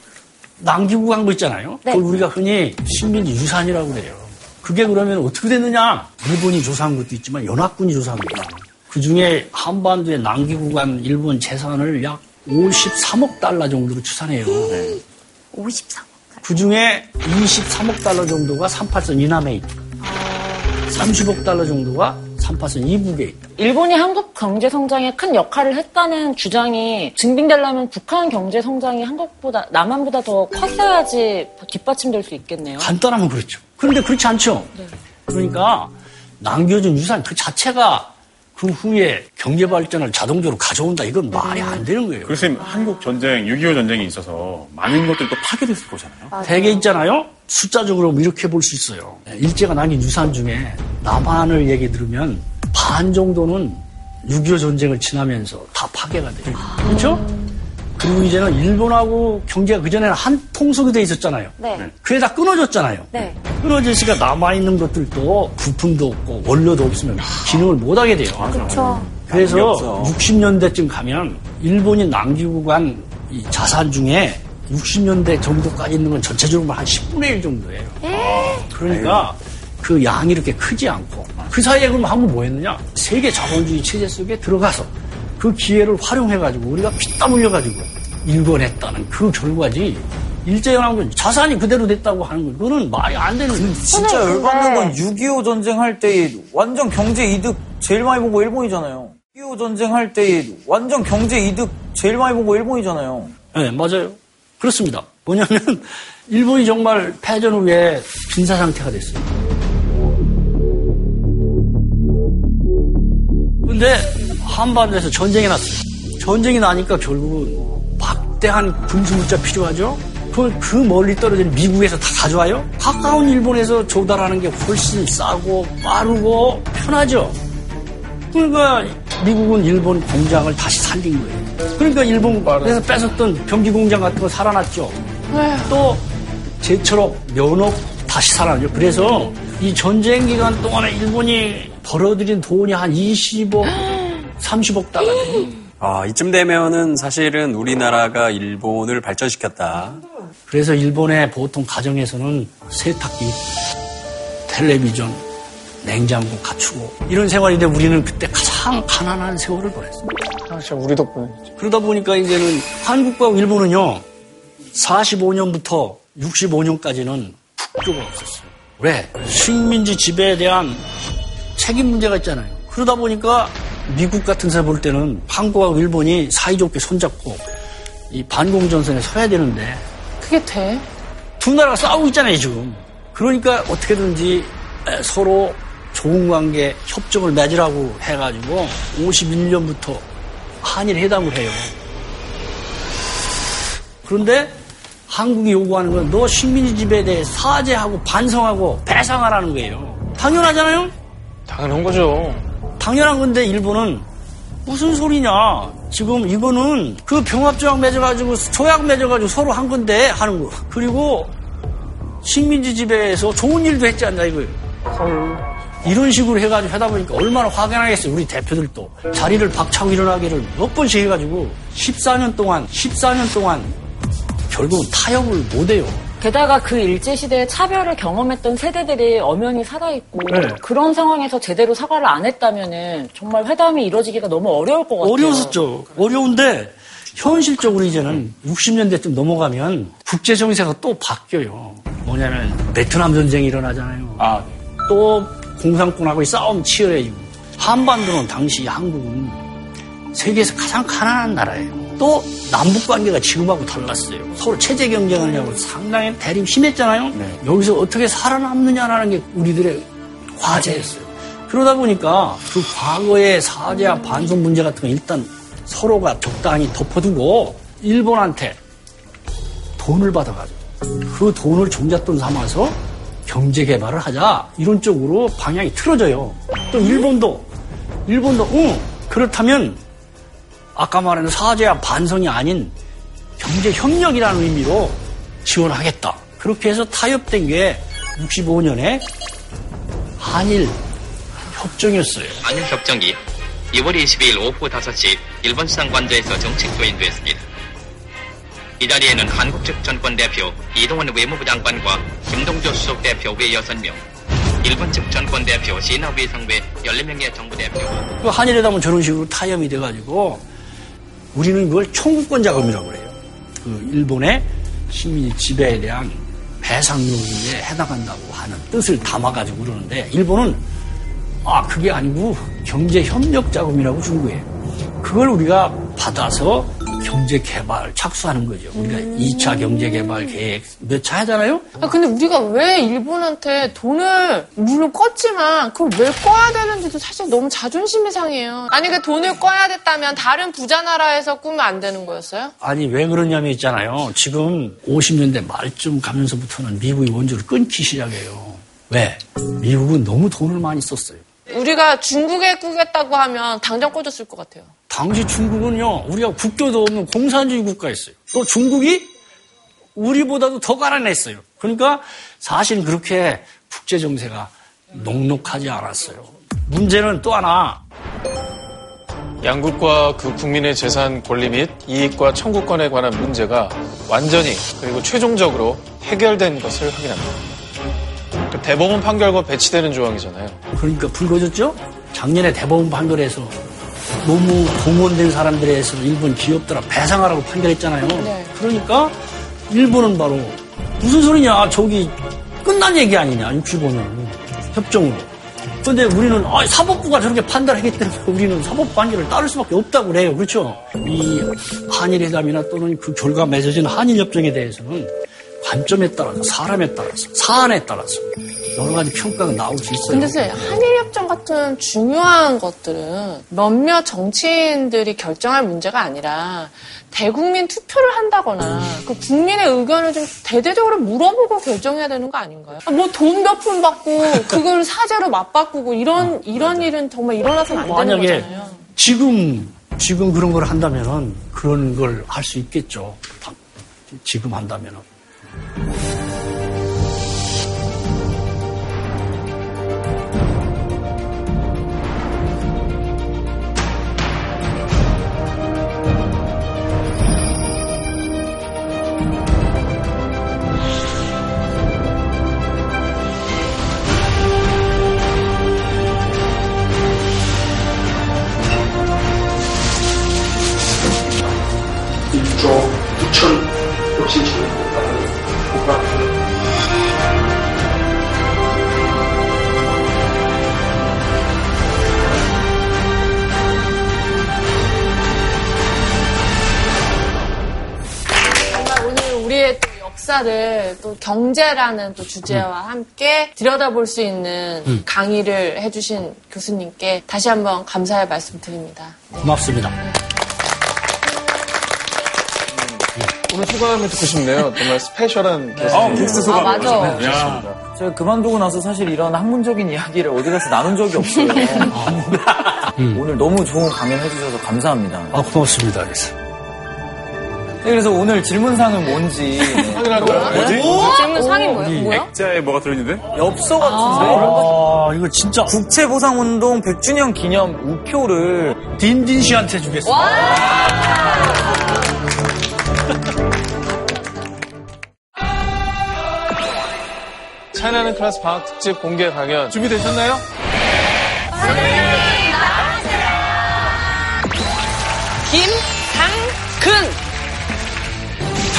남기고 간 거 있잖아요. 네. 그걸 우리가 흔히 식민지 유산이라고 그래요. 그게 그러면 어떻게 됐느냐? 일본이 조사한 것도 있지만 연합군이 조사한 거예요. 그 중에 한반도에 남기고 간 일본 재산을 약 53억 달러 정도로 추산해요. 53. 그 중에 23억 달러 정도가 38선 이남에 있고, 30억 달러 정도가 38선 이북에 있다. 일본이 한국 경제 성장에 큰 역할을 했다는 주장이 증빙되려면 북한 경제 성장이 한국보다 남한보다 더 컸어야지 뒷받침될 수 있겠네요. 간단하면 그렇죠. 그런데 그렇지 않죠. 그러니까 남겨준 유산 그 자체가 그 후에 경제 발전을 자동적으로 가져온다. 이건 말이 안 되는 거예요. 그래서 한국 전쟁, 6.25 전쟁이 있어서 많은 것들이 또 파괴됐을 거잖아요. 대개 있잖아요. 숫자적으로 이렇게 볼 수 있어요. 일제가 남긴 유산 중에 남한을 얘기 들으면 반 정도는 6.25 전쟁을 지나면서 다 파괴가 돼요. 그렇죠? 그리고 이제는 일본하고 경제가 그전에는 한 통속이 돼 있었잖아요. 네. 그게 다 끊어졌잖아요. 네. 끊어졌으니까 남아있는 것들도 부품도 없고 원료도 없으면 기능을 못하게 돼요. 그렇죠. 그래서 없어. 60년대쯤 가면 일본이 남기고 간이 자산 중에 60년대 정도까지 있는 건 전체적으로 한 10분의 1 정도예요. 그러니까 그 양이 이렇게 크지 않고 그 사이에 그럼 한국 뭐 했느냐? 세계 자본주의 체제 속에 들어가서 그 기회를 활용해가지고 우리가 피땀 흘려가지고 일궈냈다는 그 결과지 일제연합군 자산이 그대로 됐다고 하는 건 그거는 말이 안 되는 거예요. 진짜 열받는 건 6.25 전쟁 할 때 완전 경제 이득 제일 많이 본거 일본이잖아요. 6.25 전쟁 할 때 완전 경제 이득 제일 많이 본거 일본이잖아요. 네, 맞아요. 그렇습니다. 뭐냐면, 일본이 정말 패전 후에 빈사 상태가 됐어요. 근데 한반도에서 전쟁이 났어요. 전쟁이 나니까 결국은 막대한 군수 물자 필요하죠? 그걸 그 멀리 떨어진 미국에서 다 가져와요? 가까운 일본에서 조달하는 게 훨씬 싸고 빠르고 편하죠? 그러니까 미국은 일본 공장을 다시 살린 거예요. 그러니까 일본에서 뺏었던 병기 공장 같은 거 살아났죠. 또 제철업, 면업 다시 살아났죠. 그래서 이 전쟁 기간 동안에 일본이 벌어들인 돈이 한 20억, 30억 달러. 아, 이쯤 되면은 사실은 우리나라가 일본을 발전시켰다. 그래서 일본의 보통 가정에서는 세탁기, 텔레비전, 냉장고 갖추고 이런 생활인데 우리는 그때 가장 가난한 세월을 보냈습니다. 사실 우리 덕분에. 그러다 보니까 이제는 한국과 일본은요, 45년부터 65년까지는 국교가 없었어요. 왜? 식민지 지배에 대한 책임 문제가 있잖아요. 그러다 보니까 미국 같은 데볼 때는 한국하고 일본이 사이좋게 손잡고 이 반공전선에 서야 되는데 그게 돼? 두 나라가 싸우고 있잖아요, 지금. 그러니까 어떻게든지 에, 서로 좋은 관계, 협정을 맺으라고 해가지고 51년부터 한일 회담을 해요. 그런데 한국이 요구하는 건 너 식민지 지배에 대해 사죄하고 반성하고 배상하라는 거예요. 당연하잖아요? 당연한 거죠. 당연한 건데 일본은 무슨 소리냐. 지금 이거는 그 병합조약 맺어가지고 조약 맺어가지고 서로 한 건데 하는 거. 그리고 식민지 지배에서 좋은 일도 했지 않나 이거예요. 이런 식으로 해가지고 하다 보니까 얼마나 화가 나겠어요. 우리 대표들도. 자리를 박차고 일어나기를 몇 번씩 해가지고 14년 동안, 14년 동안 결국은 타협을 못해요. 게다가 그 일제시대에 차별을 경험했던 세대들이 엄연히 살아있고 네. 그런 상황에서 제대로 사과를 안 했다면은 정말 회담이 이루어지기가 너무 어려울 것 같아요. 어려웠었죠. 어려운데 현실적으로 이제는 60년대쯤 넘어가면 국제 정세가 또 바뀌어요. 뭐냐면 베트남 전쟁이 일어나잖아요. 아, 또 공산권하고의 싸움 치열해지고 한반도는 당시 한국은 세계에서 가장 가난한 나라예요. 또 남북 관계가 지금하고 달랐어요. 서로 체제 경쟁을 하고 상당히 대립 심했잖아요. 여기서 어떻게 살아남느냐라는 게 우리들의 과제였어요. 그러다 보니까 그 과거의 사죄와 반성 문제 같은 건 일단 서로가 적당히 덮어두고 일본한테 돈을 받아가지고 그 돈을 종잣돈 삼아서 경제 개발을 하자 이런 쪽으로 방향이 틀어져요. 또 일본도 일본도 응 그렇다면 아까 말한 사죄와 반성이 아닌 경제 협력이라는 의미로 지원하겠다. 그렇게 해서 타협된 게 65년에 한일 협정이었어요. 한일 협정이 2월 22일 오후 5시 일본 수상관저에서 정식 조인됐습니다. 이 자리에는 한국 측 전권 대표 이동원 외무부 장관과 김동조 수석 대표 외 6명, 일본 측 전권 대표 시나 위 상배 14명의 정부 대표, 그 한일회담은 저런 식으로 타협이 돼가지고 우리는 그걸 청구권 자금이라고 그래요. 그 일본의 식민 지배에 대한 배상 요구에 해당한다고 하는 뜻을 담아가지고 그러는데 일본은 아 그게 아니고 경제 협력 자금이라고 준 거예요. 그걸 우리가 받아서 경제 개발 착수하는 거죠. 우리가 2차 경제 개발 계획 몇 차 하잖아요. 아, 근데 우리가 왜 일본한테 돈을 물론 껐지만 그걸 왜 꺼야 되는지도 사실 너무 자존심이 상해요. 만약에 돈을 꺼야 됐다면 다른 부자 나라에서 꾸면 안 되는 거였어요? 아니 왜 그러냐면 있잖아요. 지금 50년대 말쯤 가면서부터는 미국이 원조를 끊기 시작해요. 왜? 미국은 너무 돈을 많이 썼어요. 우리가 중국에 꾸겠다고 하면 당장 꽂았을 것 같아요. 당시 중국은요, 우리가 국교도 없는 공산주의 국가였어요. 또 중국이 우리보다도 더 가난했어요. 그러니까 사실 그렇게 국제 정세가 녹록하지 않았어요. 문제는 또 하나. 양국과 그 국민의 재산 권리 및 이익과 청구권에 관한 문제가 완전히 그리고 최종적으로 해결된 것을 확인합니다. 그 대법원 판결과 배치되는 조항이잖아요. 그러니까 불거졌죠? 작년에 대법원 판결에서 너무 공무원된 사람들에 대해서 일본 기업들아 배상하라고 판결했잖아요. 네. 그러니까 일본은 바로 무슨 소리냐 저기 끝난 얘기 아니냐 65년 협정으로. 근데 우리는 아, 사법부가 저렇게 판단하기 때문에 우리는 사법 판결을 따를 수밖에 없다고 그래요. 그렇죠? 이 한일회담이나 또는 그 결과 맺어진 한일협정에 대해서는 관점에 따라서 사람에 따라서 사안에 따라서 여러 가지 평가가 나올 수 있어요. 근데 선생님, 한일협정 같은 중요한 것들은 몇몇 정치인들이 결정할 문제가 아니라 대국민 투표를 한다거나 그 국민의 의견을 좀 대대적으로 물어보고 결정해야 되는 거 아닌가요? 뭐 돈 몇 푼 받고 그걸 사제로 맞바꾸고 이런 이런 일은 정말 일어나서는 안 되는 거잖아요. 지금 지금 그런 걸 한다면은 그런 걸 할 수 있겠죠. 다- 지금 한다면은. 또 역사를 또 경제라는 또 주제와 함께 들여다볼 수 있는 음. 강의를 해주신 교수님께 다시 한번 감사의 말씀 드립니다. 고맙습니다. 오늘 소감을 듣고 싶네요. 정말 스페셜한 아, 게스트 소감. 아, 맞아. 야. 제가 그만두고 나서 사실 이런 학문적인 이야기를 어디 가서 나눈 적이 없어요. 오늘 너무 좋은 강연 해주셔서 감사합니다. 아, 고맙습니다. 그래서. 네, 그래서 오늘 질문상은 뭔지. 뭐지? 질문 상이 뭐예요? 뭐야? 액자에 뭐가 들어있는데? 엽서 같은데 아, 이거 진짜 국채보상운동 100주년 기념 우표를 딘딘 씨한테 주겠습니다. 차이나는 클래스 방학 특집 공개 강연 준비되셨나요?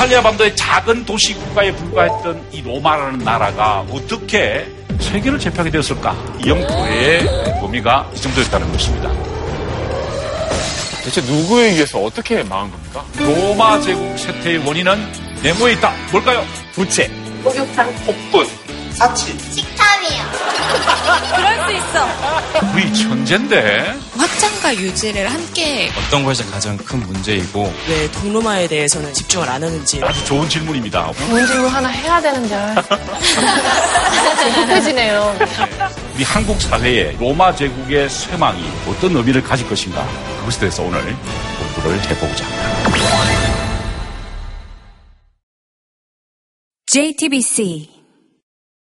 이탈리아 반도의 작은 도시 국가에 불과했던 이 로마라는 나라가 어떻게 세계를 제패하게 되었을까? 이 영토의 범위가 이 정도였다는 것입니다. 대체 누구에 의해서 어떻게 망한 겁니까? 로마 제국 쇠퇴의 원인은 네모에 있다. 뭘까요? 부채, 목욕탕 폭군, 사치. 그럴 수 있어. 우리 천재인데. 확장과 유지를 함께 어떤 것이 가장 큰 문제이고 왜 동로마에 대해서는 집중을 안 하는지 아주 좋은 질문입니다. 좋은 질문 하나 해야 되는데 급해지네요. 우리 한국 사회에 로마 제국의 쇠망이 어떤 의미를 가질 것인가? 그것에 대해서 오늘 공부를 해보고자 합니다. JTBC